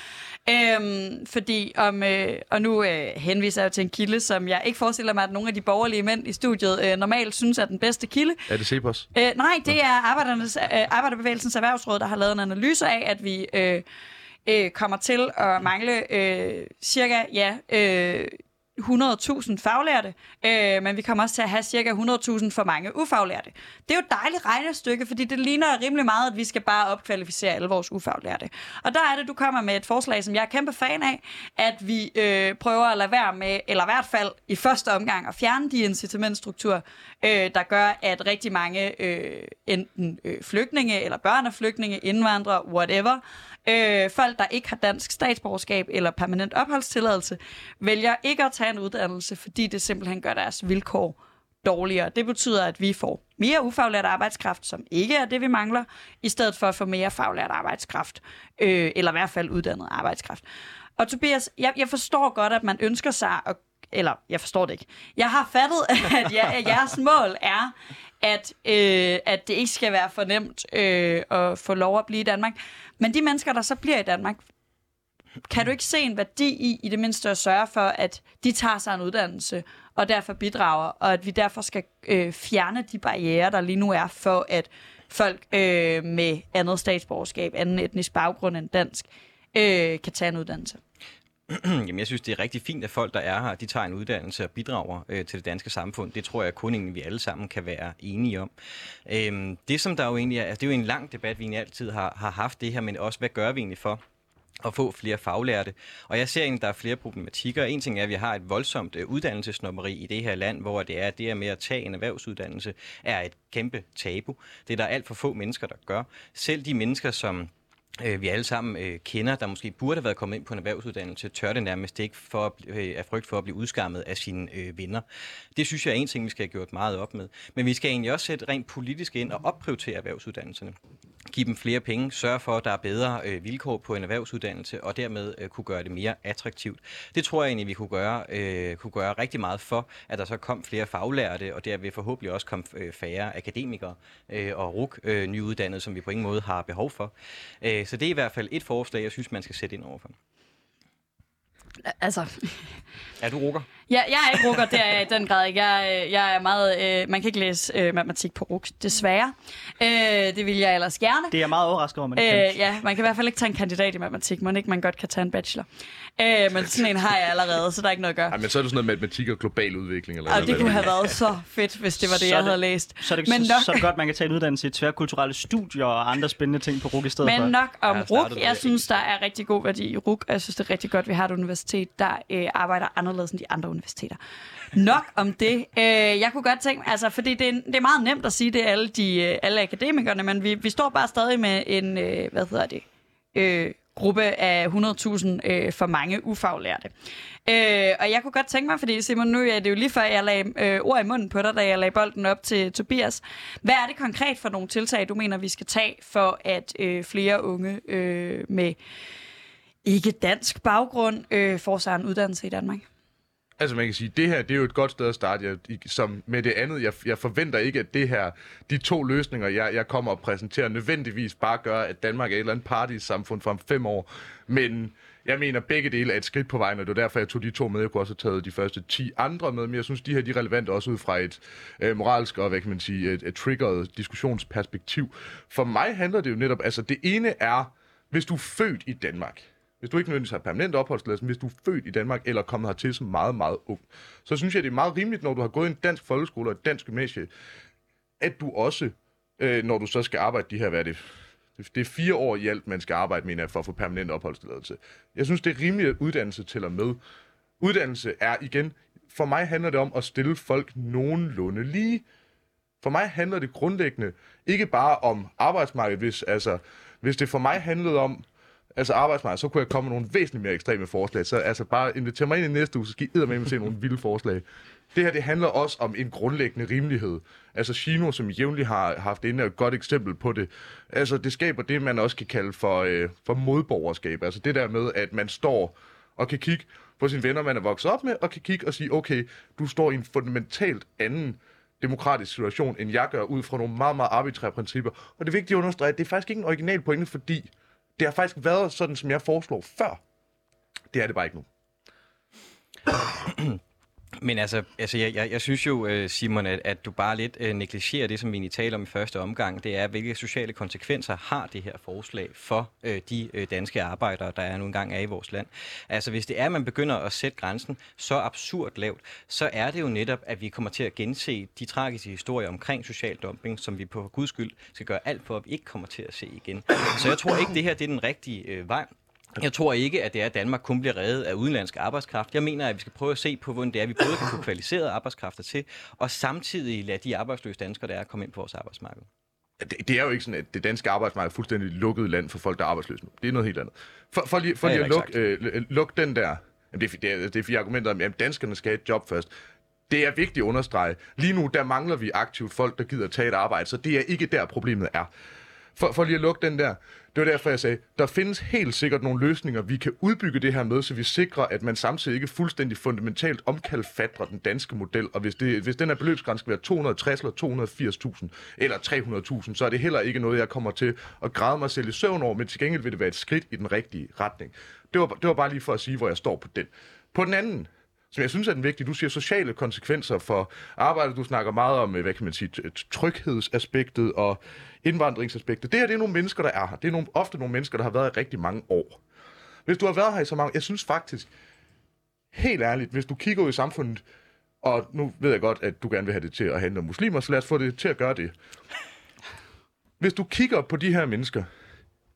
Øhm, fordi om, øh, og nu øh, henviser jeg til en kilde, som jeg ikke forestiller mig, at nogle af de borgerlige mænd i studiet øh, normalt synes er den bedste kilde. Er det Cepos? Øh, nej, det er Arbejdernes, øh, Arbejderbevægelsens Erhvervsråd, der har lavet en analyse af, at vi øh, øh, kommer til at mangle øh, cirka ja, øh, 100.000 faglærte, øh, men vi kommer også til at have cirka 100.000 for mange ufaglærte. Det er jo et dejligt regnestykke, fordi det ligner rimelig meget, at vi skal bare opkvalificere alle vores ufaglærte. Og der er det, du kommer med et forslag, som jeg er kæmpe fan af, at vi øh, prøver at lade være med, eller i hvert fald i første omgang, at fjerne de incitamentstrukturer, øh, der gør, at rigtig mange øh, enten øh, flygtninge, eller børn af flygtninge, indvandrere, whatever, øh, folk, der ikke har dansk statsborgerskab eller permanent opholdstilladelse, vælger ikke at tage en uddannelse, fordi det simpelthen gør deres vilkår dårligere. Det betyder, at vi får mere ufaglært arbejdskraft, som ikke er det, vi mangler, i stedet for at få mere faglært arbejdskraft, øh, eller i hvert fald uddannet arbejdskraft. Og Tobias, jeg, jeg forstår godt, at man ønsker sig at eller jeg forstår det ikke. Jeg har fattet, at, jeg, at jeres mål er, at, øh, at det ikke skal være for nemt øh, at få lov at blive i Danmark. Men de mennesker, der så bliver i Danmark, kan du ikke se en værdi i, i det mindste at sørge for, at de tager sig en uddannelse, og derfor bidrager, og at vi derfor skal øh, fjerne de barriere, der lige nu er for, at folk øh, med andet statsborgerskab, anden etnisk baggrund end dansk, øh, kan tage en uddannelse. Jamen, jeg synes, det er rigtig fint, at folk, der er her, de tager en uddannelse og bidrager øh, til det danske samfund. Det tror jeg kun egentlig, vi alle sammen kan være enige om. Øhm, det, som der jo egentlig er, altså, det er jo en lang debat, vi egentlig altid har, har haft det her, men også, hvad gør vi egentlig for at få flere faglærte. Og jeg ser egentlig, at der er flere problematikker. En ting er, at vi har et voldsomt øh, uddannelsesnommeri i det her land, hvor det er det her med at tage en erhvervsuddannelse er et kæmpe tabu. Det er der alt for få mennesker, der gør. Selv de mennesker, som øh, vi alle sammen øh, kender, der måske burde have været kommet ind på en erhvervsuddannelse, tør det nærmest ikke for at, øh, af frygt for at blive udskammet af sine øh, venner. Det synes jeg er en ting, vi skal have gjort meget op med. Men vi skal egentlig også sætte rent politisk ind og opprioritere erhvervsuddannelserne. Give dem flere penge, sørge for, at der er bedre øh, vilkår på en erhvervsuddannelse, og dermed øh, kunne gøre det mere attraktivt. Det tror jeg egentlig, vi kunne gøre, øh, kunne gøre rigtig meget for, at der så kom flere faglærte, og derved forhåbentlig også kom øh, færre akademikere øh, og RUK øh, nyuddannede, som vi på ingen måde har behov for. Øh, så det er i hvert fald et forslag, jeg synes, man skal sætte ind overfor. Altså, Er du rukker? Ja, jeg er ikke rukker, det er jeg i den grad ikke. Jeg, øh, jeg er meget, øh, man kan ikke læse øh, matematik på RUK, desværre. Øh, det vil jeg ellers gerne. Det er jeg meget overrasket over, man ikke. Øh, ja, man kan i hvert fald ikke tage en kandidat i matematik, men ikke man godt kan tage en bachelor. Øh, men sådan en har jeg allerede, så der er ikke noget at gøre. Ej, men så er det sådan noget matematik og global udvikling. Eller Og eller det kunne have været så fedt, hvis det var det, Så jeg det- havde læst. Så er det, Men så, nok- så godt, man kan tage en uddannelse i tværkulturelle studier og andre spændende ting på RUG i stedet for. Men nok om RUK. startede Jeg synes, der er rigtig god værdi i RUK, og jeg synes, det er rigtig godt, at vi har et universitet, der øh, arbejder anderledes end de andre universiteter. Nok om det. Øh, jeg kunne godt tænke mig, altså, fordi det er, det er meget nemt at sige det alle, de, øh, alle akademikerne, men vi, vi står bare stadig med en, øh, hvad hedder det, øh, gruppe af 100.000 øh, for mange ufaglærte. Øh, og jeg kunne godt tænke mig, fordi Simon, nu er det jo lige før, jeg lagde øh, ord i munden på dig, da jeg lagde bolden op til Tobias. Hvad er det konkret for nogle tiltag, du mener, vi skal tage for, at øh, flere unge øh, med ikke dansk baggrund øh, får sig en uddannelse i Danmark? Altså man kan sige, det her det er jo et godt sted at starte. Jeg, som med det andet, jeg, jeg forventer ikke, at det her, de to løsninger, jeg, jeg kommer og præsenterer, nødvendigvis bare gør, at Danmark er et eller andet party-samfund fra om fem år. Men jeg mener, begge dele er et skridt på vejen, og det var derfor, jeg tog de to med. Jeg kunne også have taget de første 10 andre med, men jeg synes, de her de er relevante også ud fra et øh, moralsk og, hvad kan man sige, et, et triggeret diskussionsperspektiv. For mig handler det jo netop, altså det ene er, hvis du er født i Danmark, hvis du ikke nødvendigvis har permanent opholdstilladelse, hvis du er født i Danmark eller er kommet hertil som meget, meget ung, så synes jeg, det er meget rimeligt, når du har gået i en dansk folkeskole og et dansk gymnasie, at du også, øh, når du så skal arbejde de her, hvad er det, det er fire år i alt, man skal arbejde, mener jeg, for at få permanent opholdstilladelse. Jeg synes, det er rimeligt, at uddannelse tæller med. Uddannelse er igen, for mig handler det om at stille folk nogenlunde lige. For mig handler det grundlæggende ikke bare om arbejdsmarkedet, hvis, altså, hvis det for mig handlede om altså arbejdsmarkedet, så kunne jeg komme med nogle væsentligt mere ekstreme forslag. Så altså bare inviter mig ind i næste uge, så skal I med se nogle vilde forslag. Det her, det handler også om en grundlæggende rimelighed. Altså Chino, som jævnligt har haft inde, er et godt eksempel på det. Altså det skaber det, man også kan kalde for, øh, for modborgerskab. Altså det der med, at man står og kan kigge på sine venner, man er vokset op med, og kan kigge og sige, okay, du står i en fundamentalt anden demokratisk situation, end jeg gør, ud fra nogle meget, meget arbitrære principper. Og det er vigtigt at understrege, at det er faktisk ikke en original pointe, fordi det har faktisk været sådan, som jeg foreslår før. Det er det bare ikke nu. Men altså, altså jeg, jeg, jeg synes jo, øh, Simon, at, at du bare lidt øh, negligerer det, som vi egentlig taler om i første omgang. Det er, hvilke sociale konsekvenser har det her forslag for øh, de øh, danske arbejdere, der er nu engang er i vores land. Altså, hvis det er, at man begynder at sætte grænsen så absurd lavt, så er det jo netop, at vi kommer til at gense de tragiske historier omkring social dumping, som vi på guds skyld skal gøre alt for, at vi ikke kommer til at se igen. Så jeg tror ikke, det her det er den rigtige øh, vej. Jeg tror ikke, at det er, at Danmark kun bliver reddet af udenlandsk arbejdskraft. Jeg mener, at vi skal prøve at se på, hvordan det er, vi både kan få kvalificerede arbejdskræfter til, og samtidig lade de arbejdsløse danskere, der er, komme ind på vores arbejdsmarked. Det, det er jo ikke sådan, at det danske arbejdsmarked er fuldstændig lukket land for folk, der er arbejdsløse nu. Det er noget helt andet. For, for lige, for lige at lukke øh, luk den der... Jamen, det, er, det, er, det fire argumenter om, at danskerne skal have et job først. Det er vigtigt at understrege. Lige nu, der mangler vi aktivt folk, der gider tage et arbejde, så det er ikke der, problemet er. For, for lige at lukke den der, det var derfor, jeg sagde, der findes helt sikkert nogle løsninger, vi kan udbygge det her med, så vi sikrer, at man samtidig ikke fuldstændig fundamentalt omkalfatrer den danske model. Og hvis, det, hvis den her beløbsgrænse skal være 260 eller 280.000 eller 300.000, så er det heller ikke noget, jeg kommer til at græde mig selv i søvn over, men til gengæld vil det være et skridt i den rigtige retning. Det var, det var bare lige for at sige, hvor jeg står på den. På den anden, som jeg synes er den vigtige. Du siger sociale konsekvenser for arbejdet. Du snakker meget om, øh, hvad kan man sige, tryghedsaspektet og indvandringsaspektet. Det her, det er nogle mennesker, der er her. Det er nogle, ofte nogle mennesker, der har været her i rigtig mange år. Hvis du har været her i så mange... Jeg synes faktisk, helt ærligt, hvis du kigger ud i samfundet, og nu ved jeg godt, at du gerne vil have det til at handle om muslimer, så lad os få det til at gøre det. Hvis du kigger på de her mennesker,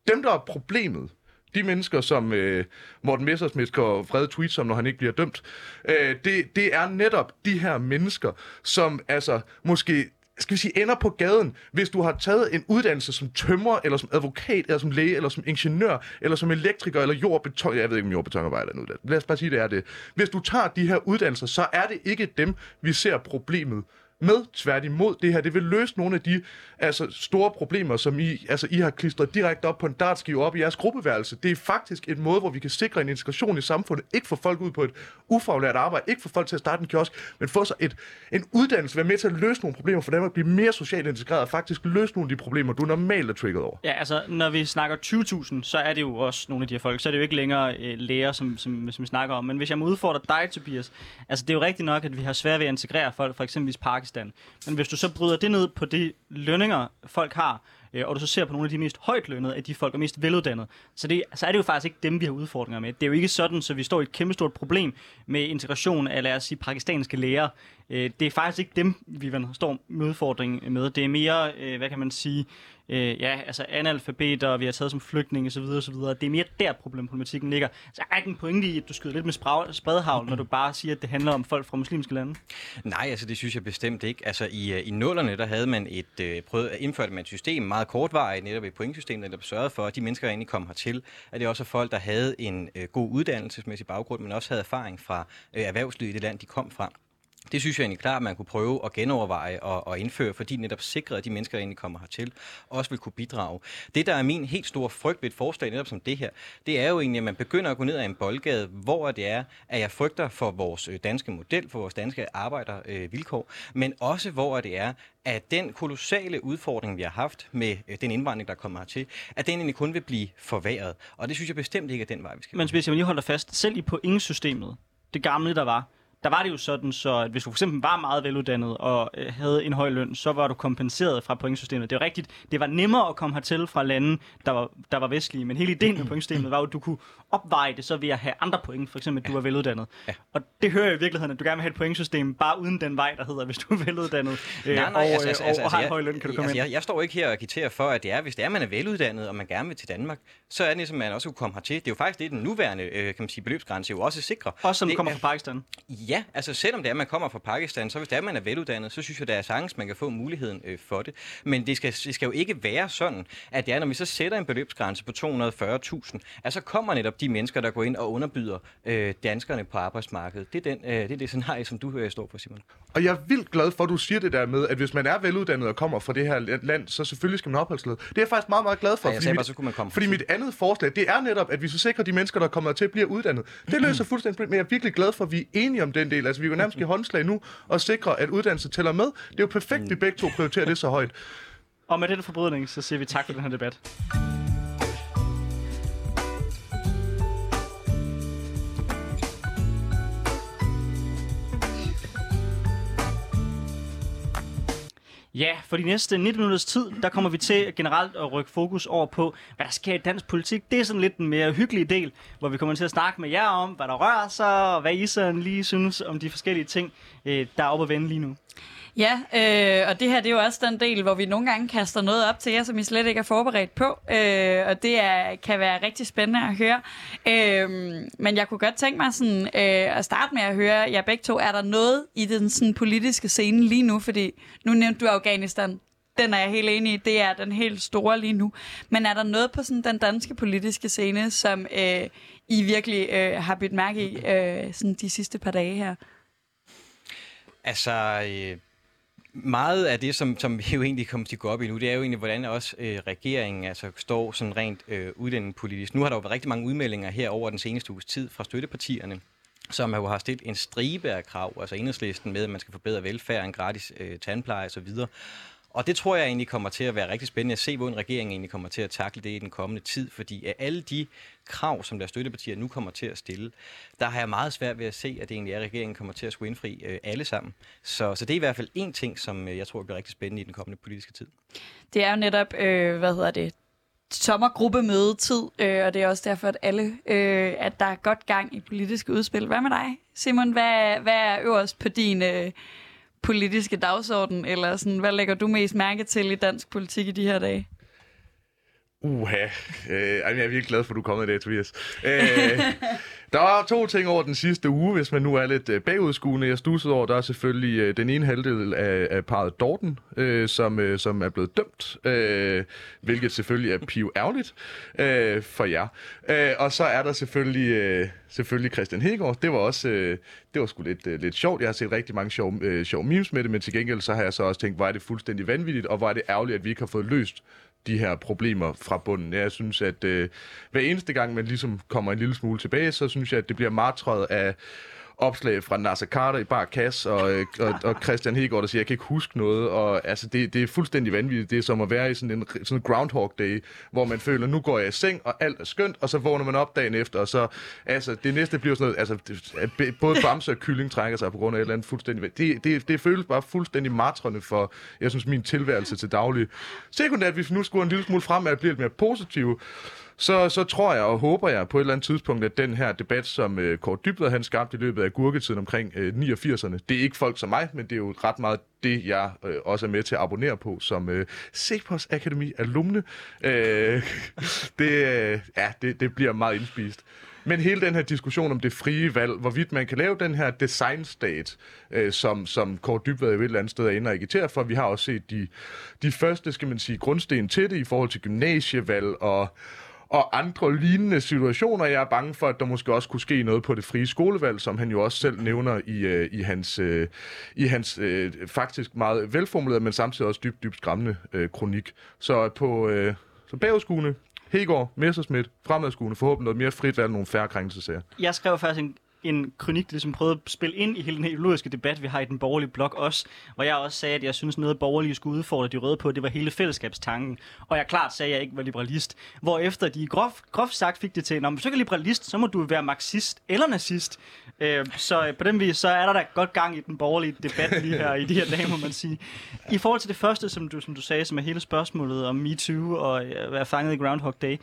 dem, der er problemet, de mennesker, som øh, Morten Messersmith går vrede tweets om, når han ikke bliver dømt, øh, det, det er netop de her mennesker, som altså måske skal vi sige, ender på gaden, hvis du har taget en uddannelse som tømrer, eller som advokat, eller som læge, eller som ingeniør, eller som elektriker, eller jordbeton... Jeg ved ikke, om jordbetonarbejder er en uddannelse. Lad os bare sige, det er det. Hvis du tager de her uddannelser, så er det ikke dem, vi ser problemet med. Tværtimod, det her, det vil løse nogle af de altså, store problemer, som I, altså, I har klistret direkte op på en dartskive op i jeres gruppeværelse. Det er faktisk en måde, hvor vi kan sikre en integration i samfundet. Ikke få folk ud på et ufaglært arbejde, ikke få folk til at starte en kiosk, men få sig et, en uddannelse, være med til at løse nogle problemer for dem at blive mere socialt integreret og faktisk løse nogle af de problemer, du normalt er trigget over. Ja, altså, når vi snakker 20.000, så er det jo også nogle af de her folk. Så er det jo ikke længere øh, læger, som, som, som vi snakker om. Men hvis jeg må udfordre dig, Tobias, altså det er jo rigtigt nok, at vi har svært ved at integrere folk for eksempelvis Pakistan. Men hvis du så bryder det ned på de lønninger, folk har, øh, og du så ser på nogle af de mest højt lønnede af de folk, er mest veluddannede, så, det, så er det jo faktisk ikke dem, vi har udfordringer med. Det er jo ikke sådan, så vi står i et kæmpestort problem med integration af, lad os sige, pakistanske læger. Øh, det er faktisk ikke dem, vi står med udfordring med. Det er mere, øh, hvad kan man sige, øh, ja, altså analfabeter, vi har taget som flygtninge osv. osv. Det er mere der problematikken ligger. Så er ikke en pointe i, at du skyder lidt med spadhavl, når du bare siger, at det handler om folk fra muslimske lande. Nej, altså det synes jeg bestemt ikke. Altså i, øh, i nullerne, der havde man et, øh, prøvet at indføre man et system meget kortvarigt, netop et pointsystem, der sørgede for, at de mennesker, der egentlig kom hertil, at det også er folk, der havde en øh, god uddannelsesmæssig baggrund, men også havde erfaring fra øh, erhvervslivet i det land, de kom fra. Det synes jeg egentlig klart, at man kunne prøve at genoverveje og, og indføre, fordi netop sikre, at de mennesker, der egentlig kommer hertil, også vil kunne bidrage. Det, der er min helt store frygt ved et forslag netop som det her, det er jo egentlig, at man begynder at gå ned ad en boldgade, hvor det er, at jeg frygter for vores øh, danske model, for vores danske arbejdervilkår, men også hvor det er, at den kolossale udfordring, vi har haft med øh, den indvandring, der kommer hertil, at den egentlig kun vil blive forværret. Og det synes jeg bestemt ikke er den vej, vi skal Men hvis jeg lige holder fast, selv i pointsystemet, det gamle, der var, der var det jo sådan, så at hvis du for eksempel var meget veluddannet og øh, havde en høj løn, så var du kompenseret fra pointsystemet. Det er rigtigt, det var nemmere at komme hertil fra lande, der var, der var vestlige, men hele ideen med pointsystemet var jo, at du kunne opveje det så ved at have andre point, for eksempel at du var veluddannet. Ja. Og det hører jeg i virkeligheden, at du gerne vil have et pointsystem, bare uden den vej, der hedder, hvis du er veluddannet øh, Nej, nej, og, altså, øh, altså, og, altså, og har en jeg- høj løn, kan du komme altså, ind. jeg, jeg står ikke her og agiterer for, at det er, hvis det er, man er veluddannet, og man gerne vil til Danmark, så er det ligesom, man også kunne komme hertil. Det er jo faktisk det, den nuværende øh, kan man sige, beløbsgrænse jo også sikrer. Også som det kommer er- fra Pakistan. Ja, altså selvom det er, at man kommer fra Pakistan, så hvis det er, at man er veluddannet, så synes jeg, der er sagtens, man kan få muligheden øh, for det. Men det skal, det skal jo ikke være sådan, at det er, når vi så sætter en beløbsgrænse på 240.000, at så kommer netop de mennesker, der går ind og underbyder øh, danskerne på arbejdsmarkedet. Det er, den, øh, det, er det scenarie, som du øh, står på, Simon. Og jeg er vildt glad for, at du siger det der med, at hvis man er veluddannet og kommer fra det her land, så selvfølgelig skal man opholdstilladelse. Det er jeg faktisk meget, meget glad for. Ja, jeg fordi bare, mit- så kunne man komme Fordi mit andet forslag, det er netop, at vi så sikrer, de mennesker, der kommer til, bliver uddannet. Det løser fuldstændig men jeg er virkelig glad for, at vi er enige om den del. Altså, vi kan nærmest give håndslag nu og sikre, at uddannelse tæller med. Det er jo perfekt, at vi begge to prioriterer det så højt. Og med den forbrydning, så siger vi tak for den her debat. Ja, for de næste 19 minutters tid, der kommer vi til generelt at rykke fokus over på, hvad der sker i dansk politik. Det er sådan lidt den mere hyggelige del, hvor vi kommer til at snakke med jer om, hvad der rører sig, og hvad I sådan lige synes om de forskellige ting, øh, der er oppe at vende lige nu. Ja, øh, og det her det er jo også den del, hvor vi nogle gange kaster noget op til jer, som I slet ikke er forberedt på. Øh, og det er, kan være rigtig spændende at høre. Øh, men jeg kunne godt tænke mig sådan, øh, at starte med at høre jer begge to. Er der noget i den sådan, politiske scene lige nu? Fordi nu nævnte du Afghanistan. Den er jeg helt enig i. Det er den helt store lige nu. Men er der noget på sådan, den danske politiske scene, som øh, I virkelig øh, har bidt mærke i øh, sådan, de sidste par dage her? Altså, øh, meget af det, som, som vi jo egentlig kommer til at gå op i nu, det er jo egentlig, hvordan også øh, regeringen altså, står sådan rent øh, uddannelsespolitisk. Nu har der jo været rigtig mange udmeldinger her over den seneste uges tid fra støttepartierne, som jo har stillet en stribe af krav, altså enhedslisten med, at man skal forbedre velfærden, gratis øh, tandpleje osv., og det tror jeg egentlig kommer til at være rigtig spændende at se, hvordan regeringen egentlig kommer til at takle det i den kommende tid, fordi af alle de krav, som deres støttepartier nu kommer til at stille, der har jeg meget svært ved at se, at det egentlig er, at regeringen kommer til at skulle indfri øh, alle sammen. Så, så det er i hvert fald en ting, som øh, jeg tror bliver rigtig spændende i den kommende politiske tid. Det er jo netop, øh, hvad hedder det, sommergruppemødetid, øh, og det er også derfor, at alle, øh, at der er godt gang i politiske udspil. Hvad med dig, Simon? Hvad, hvad er øverst på din øh, politiske dagsorden, eller sådan, hvad lægger du mest mærke til i dansk politik i de her dage? Uha. Øh, jeg er virkelig glad for, at du er kommet i dag, Tobias. Øh, der var to ting over den sidste uge, hvis man nu er lidt øh, bagudskuende. Jeg stussede over, der er selvfølgelig øh, den ene halvdel af, af parret Dorten, øh, som, øh, som er blevet dømt, øh, hvilket selvfølgelig er piv ærgerligt øh, for jer. Øh, og så er der selvfølgelig, øh, selvfølgelig Christian Hegård. Det var også øh, det var sgu lidt, øh, lidt sjovt. Jeg har set rigtig mange sjove, øh, sjove memes med det, men til gengæld så har jeg så også tænkt, hvor er det fuldstændig vanvittigt, og hvor er det ærgerligt, at vi ikke har fået løst de her problemer fra bunden. Jeg synes, at øh, hver eneste gang, man ligesom kommer en lille smule tilbage, så synes jeg, at det bliver martret af opslag fra Nasser Carter i bare kasse, og, øh, og, og Christian Hegård, der siger, jeg kan ikke huske noget, og altså, det, det er fuldstændig vanvittigt. Det er som at være i sådan en sådan en Groundhog Day, hvor man føler, nu går jeg i seng, og alt er skønt, og så vågner man op dagen efter, og så, altså, det næste bliver sådan noget, altså, det, både Bamse og Kylling trækker sig på grund af et eller andet fuldstændig, det, det, det føles bare fuldstændig martrende for, jeg synes, min tilværelse til daglig. Sekundært, hvis vi nu skulle en lille smule frem, at blive lidt mere positive, så, så tror jeg og håber jeg på et eller andet tidspunkt, at den her debat, som øh, Kort Dybvad han skabte i løbet af gurketiden omkring øh, 89'erne, det er ikke folk som mig, men det er jo ret meget det, jeg øh, også er med til at abonnere på som øh, Cepos Akademi alumne. Øh, det, øh, ja, det, det bliver meget indspist. Men hele den her diskussion om det frie valg, hvorvidt man kan lave den her design state, øh, som, som Kåre Dybvad jo et eller andet sted er inde og agitere for. Vi har også set de, de første, skal man sige, grundsten til det i forhold til gymnasievalg og og andre lignende situationer. Jeg er bange for, at der måske også kunne ske noget på det frie skolevalg, som han jo også selv nævner i, øh, i hans, øh, i hans øh, faktisk meget velformulerede, men samtidig også dybt, dybt skræmmende øh, kronik. Så på øh, så bagudskuende, Hegård, Messersmith, fremadskuende, forhåbentlig noget mere frit valg, nogle færre krænkelsesager. Jeg skrev faktisk en, en kronik, der ligesom prøvede at spille ind i hele den ideologiske debat, vi har i den borgerlige blok også, hvor jeg også sagde, at jeg synes noget borgerlige skulle udfordre de røde på, det var hele fællesskabstanken. Og jeg klart sagde, at jeg ikke var liberalist. Hvor efter de groft, groft sagt fik det til, når du ikke er liberalist, så må du være marxist eller nazist. Øh, så øh, på den vis, så er der da godt gang i den borgerlige debat lige her i de her dage, må man sige. I forhold til det første, som du, som du sagde, som er hele spørgsmålet om MeToo og øh, at være fanget i Groundhog Day,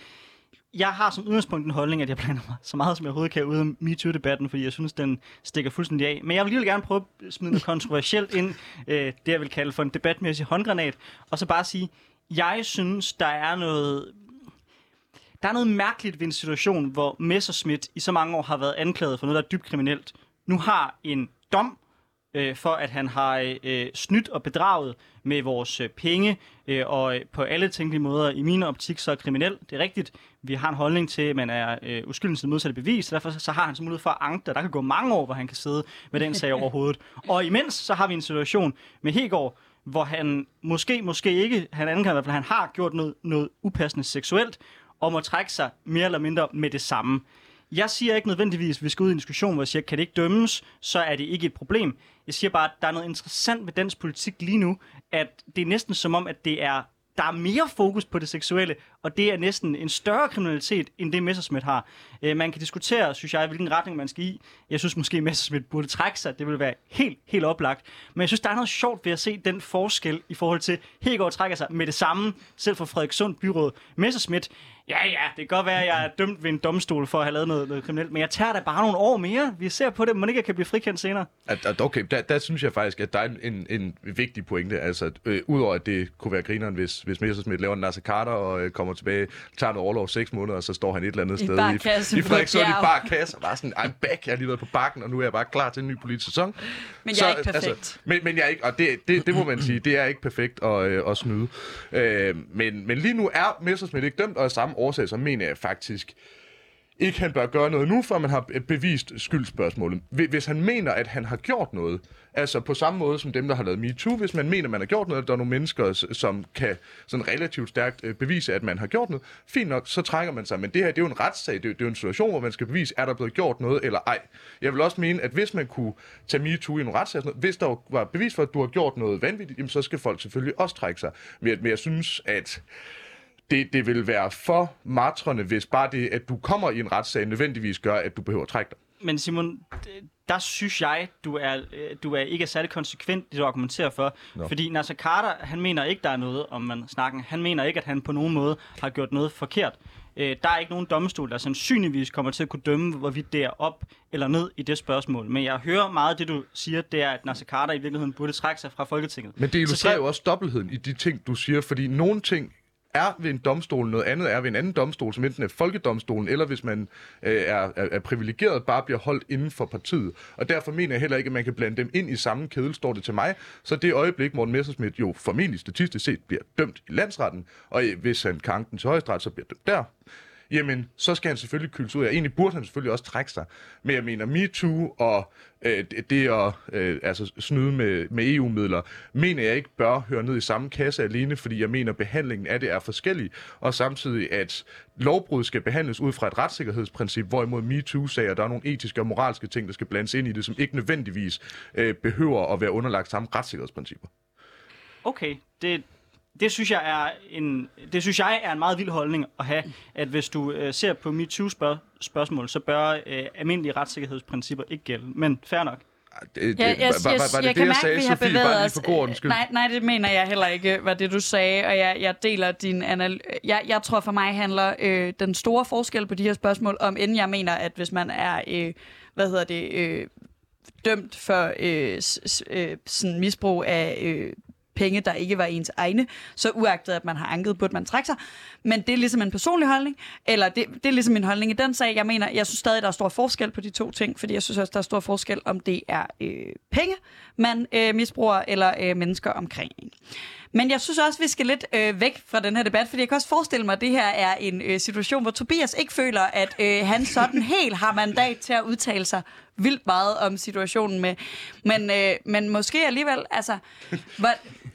jeg har som udgangspunkt en holdning, at jeg blander mig så meget, som jeg overhovedet kan ud af MeToo-debatten, fordi jeg synes, den stikker fuldstændig af. Men jeg vil lige gerne prøve at smide noget kontroversielt ind, øh, det jeg vil kalde for en debatmæssig håndgranat, og så bare sige, jeg synes, der er noget der er noget mærkeligt ved en situation, hvor Messerschmidt i så mange år har været anklaget for noget, der er dybt kriminelt. Nu har en dom øh, for, at han har øh, snydt og bedraget med vores øh, penge, øh, og på alle tænkelige måder i min optik så er kriminel. Det er rigtigt. Vi har en holdning til, at man er øh, uskyldig til modsatte bevis, så derfor så har han så mulighed for at anke Der kan gå mange år, hvor han kan sidde med den sag over hovedet. Og imens så har vi en situation med Hegård, hvor han måske, måske ikke, han anklager i hvert fald, han har gjort noget, noget upassende seksuelt, og må trække sig mere eller mindre med det samme. Jeg siger ikke nødvendigvis, at vi skal ud i en diskussion, hvor jeg siger, kan det ikke dømmes, så er det ikke et problem. Jeg siger bare, at der er noget interessant ved dansk politik lige nu, at det er næsten som om, at det er der er mere fokus på det seksuelle, og det er næsten en større kriminalitet, end det Messerschmidt har. Øh, man kan diskutere, synes jeg, hvilken retning man skal i. Jeg synes måske, Messerschmidt burde trække sig. Det ville være helt, helt oplagt. Men jeg synes, der er noget sjovt ved at se den forskel i forhold til, Hegård trækker sig med det samme, selv for Frederikssund Byråd. Messerschmidt, Ja, ja, det kan godt være, at jeg er dømt ved en domstol for at have lavet noget, noget kriminelt, men jeg tager da bare nogle år mere. Vi ser på det, man ikke kan blive frikendt senere. At, okay, der, der synes jeg faktisk, at der er en, en vigtig pointe. Altså, øh, udover at det kunne være grineren, hvis, hvis Messersmith laver en Nasser Carter og øh, kommer tilbage, tager noget overlov seks måneder, og så står han et eller andet I sted bar i, kasse i på Frederikssund i bjerg. bar kasse, og bare sådan, I'm back, jeg har lige været på bakken, og nu er jeg bare klar til en ny politisk sæson. Men jeg er ikke perfekt. men, men jeg er ikke, og det, det, det må man sige, det er ikke perfekt at, øh, at snyde. Øh, men, men lige nu er Messersmith ikke dømt, og af samme årsag, så mener jeg faktisk, ikke han bør gøre noget nu, før man har bevist skyldspørgsmålet. Hvis han mener, at han har gjort noget, altså på samme måde som dem, der har lavet MeToo, hvis man mener, at man har gjort noget, at der er nogle mennesker, som kan sådan relativt stærkt øh, bevise, at man har gjort noget, fint nok, så trækker man sig. Men det her, det er jo en retssag, det er, det er jo en situation, hvor man skal bevise, er der blevet gjort noget eller ej. Jeg vil også mene, at hvis man kunne tage MeToo i en retssag, sådan noget, hvis der var bevis for, at du har gjort noget vanvittigt, jamen, så skal folk selvfølgelig også trække sig. Men, jeg- men jeg synes, at det, det vil være for martrende, hvis bare det, at du kommer i en retssag, nødvendigvis gør, at du behøver at trække dig. Men Simon, der synes jeg, du er, øh, du er ikke er særlig konsekvent, det du argumenterer for. Nå. Fordi Nasser Carter, han mener ikke, der er noget om man snakken. Han mener ikke, at han på nogen måde har gjort noget forkert. Øh, der er ikke nogen domstol, der sandsynligvis kommer til at kunne dømme, hvorvidt det er op eller ned i det spørgsmål. Men jeg hører meget af det, du siger, det er, at Nasser Carter i virkeligheden burde trække sig fra Folketinget. Men det illustrerer jo også dobbeltheden i de ting, du siger, fordi nogle ting er ved en domstol, noget andet er ved en anden domstol, som enten er folkedomstolen, eller hvis man øh, er, er, er privilegeret, bare bliver holdt inden for partiet. Og derfor mener jeg heller ikke, at man kan blande dem ind i samme kedel, står det til mig. Så det øjeblik, Morten Messersmith jo formentlig statistisk set bliver dømt i landsretten, og hvis han kan den til højesteret, så bliver dømt der jamen, så skal han selvfølgelig kyldes ud af. Egentlig burde han selvfølgelig også trække sig. Men jeg mener, MeToo og øh, det- det at øh, altså snyde med, med EU-midler, mener jeg ikke bør høre ned i samme kasse alene, fordi jeg mener, behandlingen af det er forskellig, og samtidig, at lovbrud skal behandles ud fra et retssikkerhedsprincip, hvorimod MeToo-sager, der er nogle etiske og moralske ting, der skal blandes ind i det, som ikke nødvendigvis øh, behøver at være underlagt samme retssikkerhedsprincipper. Okay, det, det synes jeg er en det synes jeg er en meget vild holdning at have, at hvis du øh, ser på MeToo spørg- spørgsmål, så bør øh, almindelige retssikkerhedsprincipper ikke gælde. Men fair nok. Det, det, Ja, jeg, var, var, var det jeg det, kan jeg mærke, sagde, vi har Sofie, bevæget bare os. for skyld? Nej, nej, det mener jeg heller ikke, var det du sagde, og jeg, jeg deler din anal... Jeg, jeg tror for mig handler øh, den store forskel på de her spørgsmål, om end jeg mener, at hvis man er, øh, hvad hedder det, øh, dømt for øh, s, øh, sådan misbrug af øh, penge, der ikke var ens egne, så uagtet at man har anket, burde man trække sig. Men det er ligesom en personlig holdning, eller det, det er ligesom min holdning i den sag. Jeg mener, jeg synes stadig, der er stor forskel på de to ting, fordi jeg synes også, der er stor forskel, om det er øh, penge, man øh, misbruger, eller øh, mennesker omkring en. Men jeg synes også, vi skal lidt øh, væk fra den her debat, fordi jeg kan også forestille mig, at det her er en øh, situation, hvor Tobias ikke føler, at øh, han sådan helt har mandat til at udtale sig vildt meget om situationen med. Men, øh, men måske alligevel, altså... Hvor,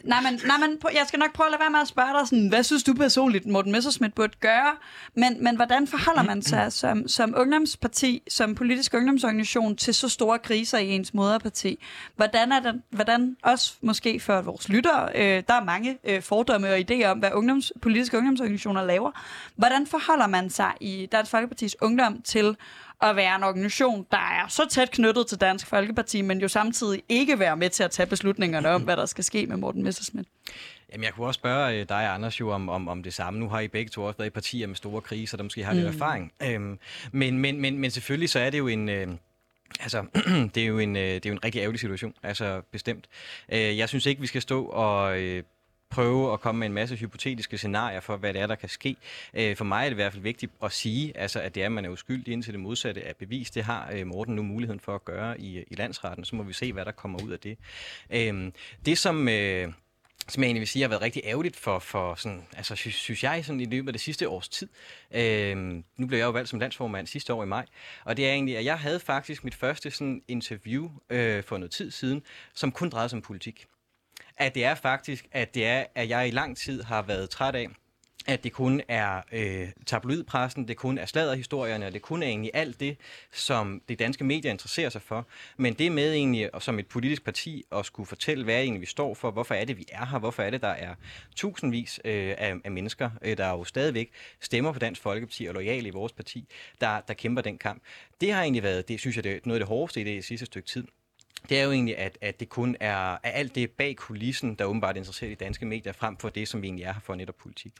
nej, men, nej, men jeg skal nok prøve at lade være med at spørge dig sådan, hvad synes du personligt, Morten Messersmith burde gøre? Men, men hvordan forholder man sig som, som ungdomsparti, som politisk ungdomsorganisation til så store kriser i ens moderparti? Hvordan er det, hvordan også måske for vores lyttere, øh, der er mange øh, fordomme og idéer om, hvad ungdoms, politiske ungdomsorganisationer laver. Hvordan forholder man sig i Dansk Folkepartis ungdom til at være en organisation, der er så tæt knyttet til Dansk Folkeparti, men jo samtidig ikke være med til at tage beslutningerne om, hvad der skal ske med Morten Messersmith? Jamen, jeg kunne også spørge øh, dig, Anders, jo om, om, om det samme. Nu har I begge to også været i partier med store kriser, der måske har lidt mm. erfaring. Øhm, men, men, men, men selvfølgelig så er det jo en... Øh, Altså, det er, jo en, øh, det er jo en rigtig ærgerlig situation, altså bestemt. Øh, jeg synes ikke, vi skal stå og prøve at komme med en masse hypotetiske scenarier for, hvad det er, der kan ske. Øh, for mig er det i hvert fald vigtigt at sige, altså, at det er, at man er uskyldig indtil det modsatte er bevis. Det har øh, Morten nu muligheden for at gøre i, øh, i landsretten. Så må vi se, hvad der kommer ud af det. Øh, det, som... Øh, som jeg egentlig vil sige har været rigtig ærgerligt for, for sådan, altså synes, synes jeg sådan i løbet af det sidste års tid. Øhm, nu blev jeg jo valgt som landsformand sidste år i maj, og det er egentlig, at jeg havde faktisk mit første sådan interview øh, for noget tid siden, som kun drejede sig om politik at det er faktisk, at det er, at jeg i lang tid har været træt af, at det kun er øh, tabloidpressen, det kun er sladderhistorierne, og det kun er egentlig alt det, som det danske medier interesserer sig for. Men det med egentlig, og som et politisk parti, at skulle fortælle, hvad egentlig vi står for, hvorfor er det, vi er her, hvorfor er det, der er tusindvis øh, af, af mennesker, øh, der jo stadigvæk stemmer på Dansk Folkeparti og lojale i vores parti, der, der kæmper den kamp. Det har egentlig været, det synes jeg, det er noget af det hårdeste i det sidste stykke tid det er jo egentlig, at, at det kun er, er alt det bag kulissen, der åbenbart interesserer de danske medier, frem for det, som vi egentlig er her for netop politik.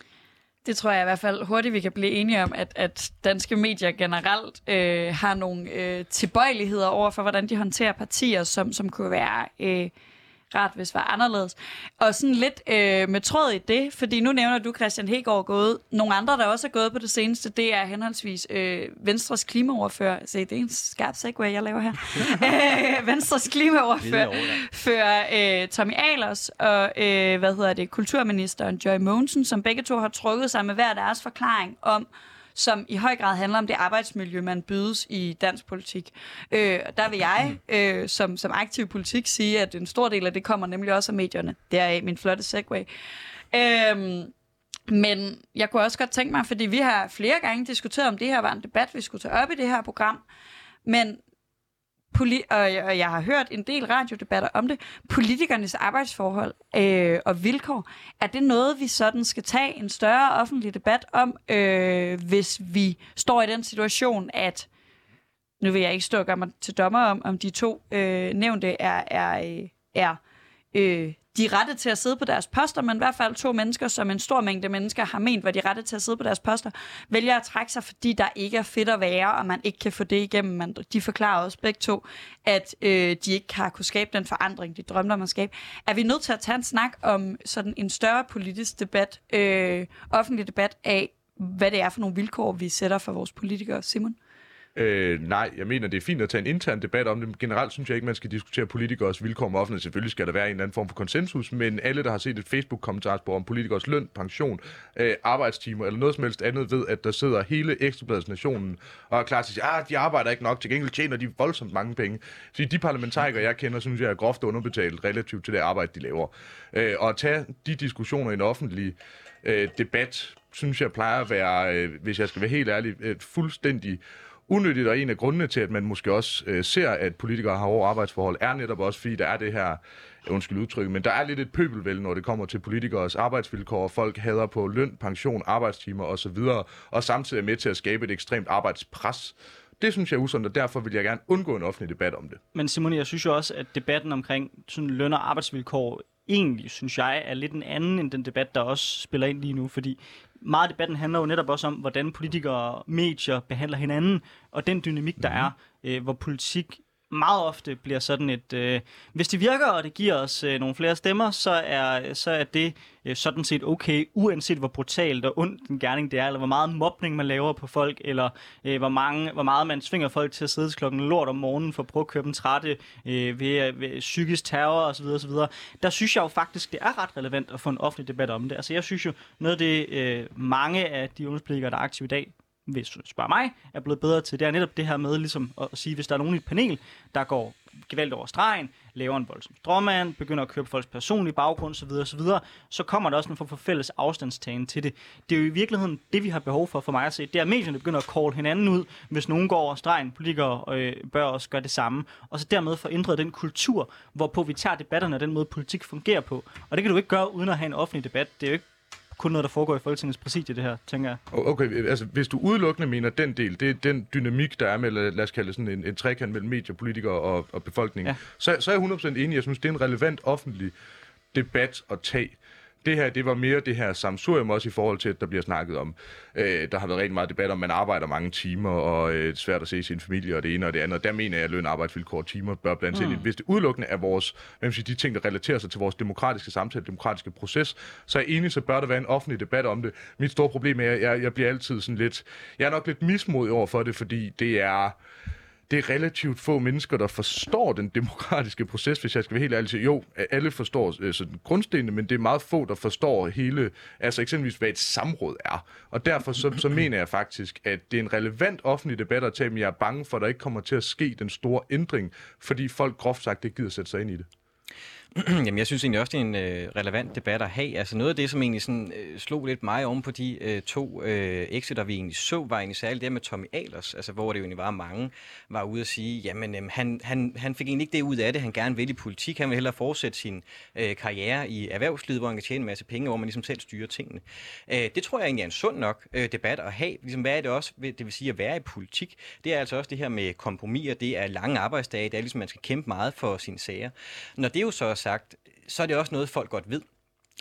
Det tror jeg i hvert fald hurtigt, vi kan blive enige om, at, at danske medier generelt øh, har nogle øh, tilbøjeligheder over for, hvordan de håndterer partier, som, som kunne være... Øh, rart, hvis det var anderledes. Og sådan lidt øh, med tråd i det, fordi nu nævner du Christian Hegård gået. Nogle andre, der også er gået på det seneste, det er henholdsvis øh, Venstres klimaoverfører. Se, det er en skarp segway, jeg laver her. øh, Venstres klimaoverfører for, øh, Tommy Ahlers og øh, hvad hedder det, kulturministeren Joy Mogensen, som begge to har trukket sig med hver deres forklaring om, som i høj grad handler om det arbejdsmiljø, man bydes i dansk politik. Øh, der vil jeg øh, som, som aktiv politik sige, at en stor del af det kommer nemlig også af medierne. Det er min flotte segway. Øh, men jeg kunne også godt tænke mig, fordi vi har flere gange diskuteret, om det her var en debat, vi skulle tage op i det her program. Men poli- og, jeg, og jeg har hørt en del radiodebatter om det, politikernes arbejdsforhold øh, og vilkår, er det noget, vi sådan skal tage en større offentlig debat om, øh, hvis vi står i den situation, at nu vil jeg ikke stå og gøre mig til dommer om, om de to øh, nævnte er, er, øh, er øh, de rette til at sidde på deres poster, men i hvert fald to mennesker, som en stor mængde mennesker har ment, var de rette til at sidde på deres poster, vælger at trække sig, fordi der ikke er fedt at være, og man ikke kan få det igennem. Man, de forklarer også begge to, at øh, de ikke har kunne skabe den forandring, de drømte om at skabe. Er vi nødt til at tage en snak om sådan en større politisk debat, øh, offentlig debat af, hvad det er for nogle vilkår, vi sætter for vores politikere, Simon? Øh, nej, jeg mener, det er fint at tage en intern debat om det. Generelt synes jeg ikke, man skal diskutere politikers vilkår med offentlighed. Selvfølgelig skal der være en eller anden form for konsensus, men alle, der har set et Facebook-kommentarspor om politikers løn, pension, øh, arbejdstimer eller noget som helst andet, ved, at der sidder hele Ekstrabladets nationen og er klar til at sige, at ah, de arbejder ikke nok, til gengæld tjener de voldsomt mange penge. Så de parlamentarikere, jeg kender, synes jeg er groft underbetalt relativt til det arbejde, de laver. Øh, og at tage de diskussioner i en offentlig øh, debat, synes jeg plejer at være, øh, hvis jeg skal være helt ærlig, et fuldstændig unyttigt, og en af grundene til, at man måske også øh, ser, at politikere har hårde arbejdsforhold, er netop også, fordi der er det her, øh, undskyld udtryk, men der er lidt et pøbelvæld, når det kommer til politikers arbejdsvilkår, folk hader på løn, pension, arbejdstimer osv., og samtidig er med til at skabe et ekstremt arbejdspres. Det synes jeg er usundt, og derfor vil jeg gerne undgå en offentlig debat om det. Men Simon, jeg synes jo også, at debatten omkring sådan løn- og arbejdsvilkår egentlig, synes jeg, er lidt en anden end den debat, der også spiller ind lige nu, fordi meget af debatten handler jo netop også om, hvordan politikere og medier behandler hinanden, og den dynamik, der mm. er, øh, hvor politik meget ofte bliver sådan et... Øh, hvis det virker, og det giver os øh, nogle flere stemmer, så er, så er det øh, sådan set okay, uanset hvor brutalt og ondt en gerning det er, eller hvor meget mobning man laver på folk, eller øh, hvor, mange, hvor meget man svinger folk til at sidde klokken lort om morgenen for at prøve at køre dem trætte øh, ved, ved psykisk terror osv. osv. Der synes jeg jo faktisk, det er ret relevant at få en offentlig debat om det. Altså jeg synes jo, noget af det, øh, mange af de ungdomspolitikere, der er aktive i dag, hvis du spørger mig, er blevet bedre til, det er netop det her med ligesom at sige, hvis der er nogen i et panel, der går gevaldigt over stregen, laver en voldsom stråmand, begynder at køre på folks personlige baggrund osv., osv., så kommer der også en form for fælles afstandstagen til det. Det er jo i virkeligheden det, vi har behov for, for mig at se. Det er, at medierne begynder at call hinanden ud, hvis nogen går over stregen. Politikere øh, bør også gøre det samme. Og så dermed få ændret den kultur, hvorpå vi tager debatterne og den måde, politik fungerer på. Og det kan du ikke gøre uden at have en offentlig debat. Det er jo ikke kun noget, der foregår i Folketingets præsidie, det her, tænker jeg. Okay, altså hvis du udelukkende mener den del, det er den dynamik, der er med, lad os kalde det sådan en, en trekant mellem medier, politikere og, og befolkningen, ja. så, så er jeg 100% enig. Jeg synes, det er en relevant offentlig debat at tage. Det her, det var mere det her samsurium også i forhold til, at der bliver snakket om. Øh, der har været rigtig meget debat om, at man arbejder mange timer, og øh, svært at se sin familie, og det ene og det andet. Der mener jeg, at løn, arbejdsvilkår timer bør blandt mm. ind. Hvis det udelukkende er vores, hvem siger, de ting, der relaterer sig til vores demokratiske samtale, demokratiske proces, så er jeg enig, så bør der være en offentlig debat om det. Mit store problem er, at jeg, jeg bliver altid sådan lidt, jeg er nok lidt mismodig over for det, fordi det er, det er relativt få mennesker, der forstår den demokratiske proces, hvis jeg skal være helt ærlig. Jo, alle forstår øh, sådan grundstenene, men det er meget få, der forstår hele, altså eksempelvis, hvad et samråd er. Og derfor så, så mener jeg faktisk, at det er en relevant offentlig debat at tage, men jeg er bange for, at der ikke kommer til at ske den store ændring, fordi folk groft sagt ikke gider sætte sig ind i det. Jamen, jeg synes egentlig også, det er en øh, relevant debat at have. Altså noget af det, som egentlig sådan, øh, slog lidt mig om på de øh, to øh, exiter, vi egentlig så, var egentlig særligt det med Tommy Ahlers, altså hvor det jo egentlig var mange, var ude at sige, jamen øh, han, han, han fik egentlig ikke det ud af det, han gerne vil i politik. Han vil hellere fortsætte sin øh, karriere i erhvervslivet, hvor han kan tjene en masse penge, hvor man ligesom selv styrer tingene. Øh, det tror jeg egentlig er en sund nok øh, debat at have. Ligesom, hvad er det også, det vil sige at være i politik? Det er altså også det her med kompromiser, det er lange arbejdsdage, det er ligesom, man skal kæmpe meget for sine sager. Når det jo så sagt, så er det også noget, folk godt ved,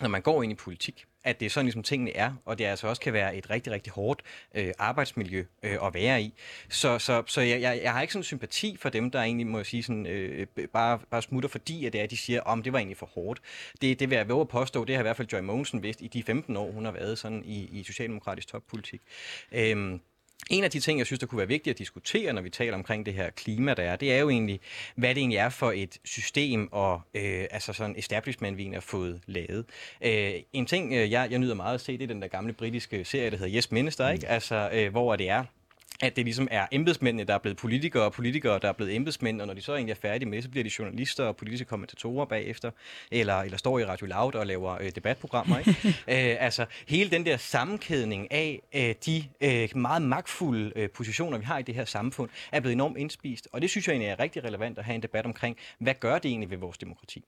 når man går ind i politik at det er sådan, ligesom tingene er, og det altså også kan være et rigtig, rigtig hårdt øh, arbejdsmiljø øh, at være i. Så, så, så jeg, jeg, jeg har ikke sådan sympati for dem, der egentlig, må jeg sige, sådan, øh, bare, bare smutter, fordi at det er, at de siger, om oh, det var egentlig for hårdt. Det, det vil jeg våge at påstå, det har i hvert fald Joy Mogensen vidst i de 15 år, hun har været sådan i, i socialdemokratisk toppolitik. Øh, en af de ting, jeg synes, der kunne være vigtigt at diskutere, når vi taler omkring det her klima, der er, det er jo egentlig, hvad det egentlig er for et system og øh, altså sådan establishment, vi har fået lavet. Øh, en ting, øh, jeg, jeg nyder meget at se, det er den der gamle britiske serie, der hedder Yes Minister, ikke? Altså, øh, hvor det er at det ligesom er embedsmændene, der er blevet politikere, og politikere, der er blevet embedsmænd, og når de så egentlig er færdige med, så bliver de journalister og politiske kommentatorer bagefter, eller, eller står i Radio Loud og laver øh, debatprogrammer. Ikke? Æ, øh, altså hele den der sammenkædning af øh, de øh, meget magtfulde øh, positioner, vi har i det her samfund, er blevet enormt indspist, og det synes jeg egentlig er rigtig relevant at have en debat omkring, hvad gør det egentlig ved vores demokrati?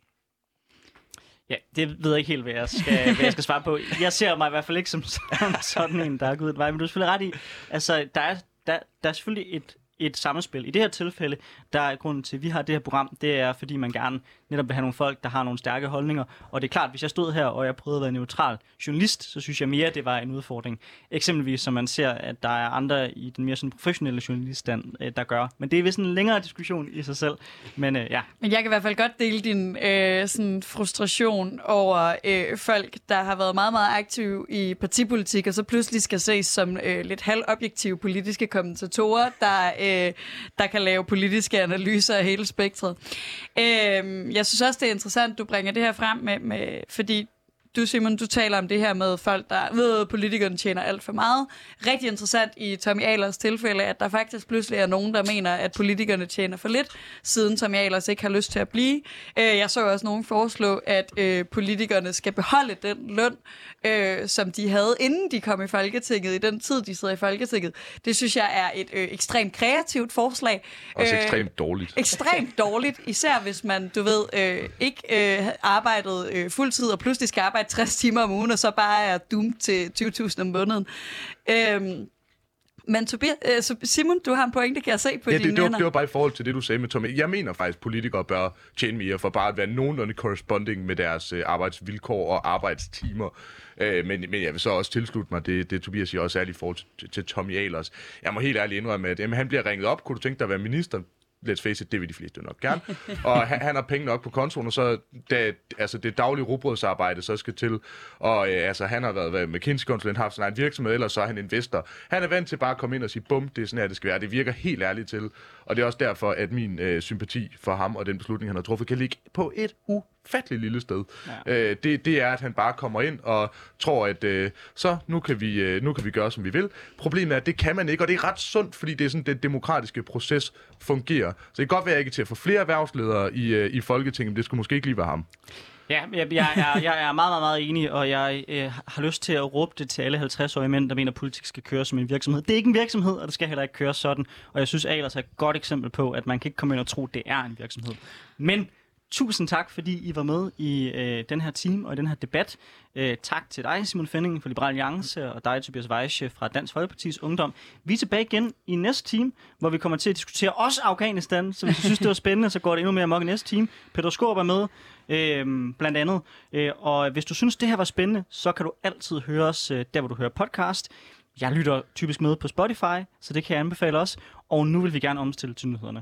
Ja, det ved jeg ikke helt, hvad jeg skal, hvad jeg skal svare på. Jeg ser mig i hvert fald ikke som, som sådan en, der er gået et vej, men du er selvfølgelig ret i, altså der er, der, der er selvfølgelig et, et samspil. I det her tilfælde, der er grunden til, at vi har det her program, det er, fordi man gerne netop vil have nogle folk, der har nogle stærke holdninger. Og det er klart, hvis jeg stod her, og jeg prøvede at være neutral journalist, så synes jeg mere, det var en udfordring. Eksempelvis, som man ser, at der er andre i den mere sådan professionelle journaliststand, øh, der gør. Men det er vist en længere diskussion i sig selv. Men øh, ja. Men jeg kan i hvert fald godt dele din øh, sådan frustration over øh, folk, der har været meget, meget aktive i partipolitik, og så pludselig skal ses som øh, lidt halvobjektive politiske kommentatorer, der, øh, der kan lave politiske analyser af hele spektret. Øh, jeg jeg synes også, det er interessant, du bringer det her frem med, med fordi du, Simon, du taler om det her med folk, der ved, at politikerne tjener alt for meget. Rigtig interessant i Tommy Ahlers tilfælde, at der faktisk pludselig er nogen, der mener, at politikerne tjener for lidt, siden Tommy Ahlers ikke har lyst til at blive. Øh, jeg så også nogen foreslå, at øh, politikerne skal beholde den løn, øh, som de havde, inden de kom i Folketinget, i den tid, de sidder i Folketinget. Det synes jeg er et ekstremt kreativt forslag. Også ekstremt dårligt. Ekstremt dårligt, især hvis man, du ved, ikke arbejdede fuldtid og pludselig skal arbejde arbejde 60 timer om ugen, og så bare er dum til 20.000 om måneden. Øhm, men Tobias, øh, Simon, du har en pointe, kan jeg se på ja, dine det, det, var, det var bare i forhold til det, du sagde med Tommy. Jeg mener faktisk, at politikere bør tjene mere for bare at være nogenlunde corresponding med deres øh, arbejdsvilkår og arbejdstimer. Øh, men, men jeg vil så også tilslutte mig det, det Tobias siger også særligt i forhold til, til Tommy Ahlers. Jeg må helt ærligt indrømme, at jamen, han bliver ringet op. Kunne du tænke dig at være minister? Let's face it, det vil de fleste jo nok gerne. og han, han har penge nok på kontoen, og så da, altså det daglige rugbrødsarbejde så skal til. Og øh, altså, han har været, været McKinsey-konsulent, haft sin egen virksomhed, eller så er han investor. Han er vant til bare at komme ind og sige, bum, det er sådan her, det skal være. Det virker helt ærligt til. Og det er også derfor, at min øh, sympati for ham og den beslutning, han har truffet, kan ligge på et ufatteligt lille sted. Ja. Øh, det, det er, at han bare kommer ind og tror, at øh, så nu kan, vi, øh, nu kan vi gøre, som vi vil. Problemet er, at det kan man ikke, og det er ret sundt, fordi det er sådan, den demokratiske proces fungerer. Så det kan godt være, at jeg ikke til at få flere erhvervsledere i, øh, i Folketinget, men det skulle måske ikke lige være ham. Ja, jeg, jeg, er, jeg er meget, meget, meget enig, og jeg øh, har lyst til at råbe det til alle 50-årige mænd, der mener, at politik skal køre som en virksomhed. Det er ikke en virksomhed, og det skal heller ikke køre sådan. Og jeg synes, Alers er et godt eksempel på, at man kan ikke komme ind og tro, at det er en virksomhed. Men tusind tak, fordi I var med i øh, den her team og i den her debat. Øh, tak til dig, Simon Fending fra Liberal Alliance, og dig, Tobias Weiche fra Dansk Folkepartis Ungdom. Vi er tilbage igen i næste team, hvor vi kommer til at diskutere også Afghanistan. Så hvis du synes, det var spændende, så går det endnu mere amok i næste team. Peter Skorp er med, øh, blandt andet. Øh, og hvis du synes, det her var spændende, så kan du altid høre os øh, der, hvor du hører podcast. Jeg lytter typisk med på Spotify, så det kan jeg anbefale også. Og nu vil vi gerne omstille til nyhederne.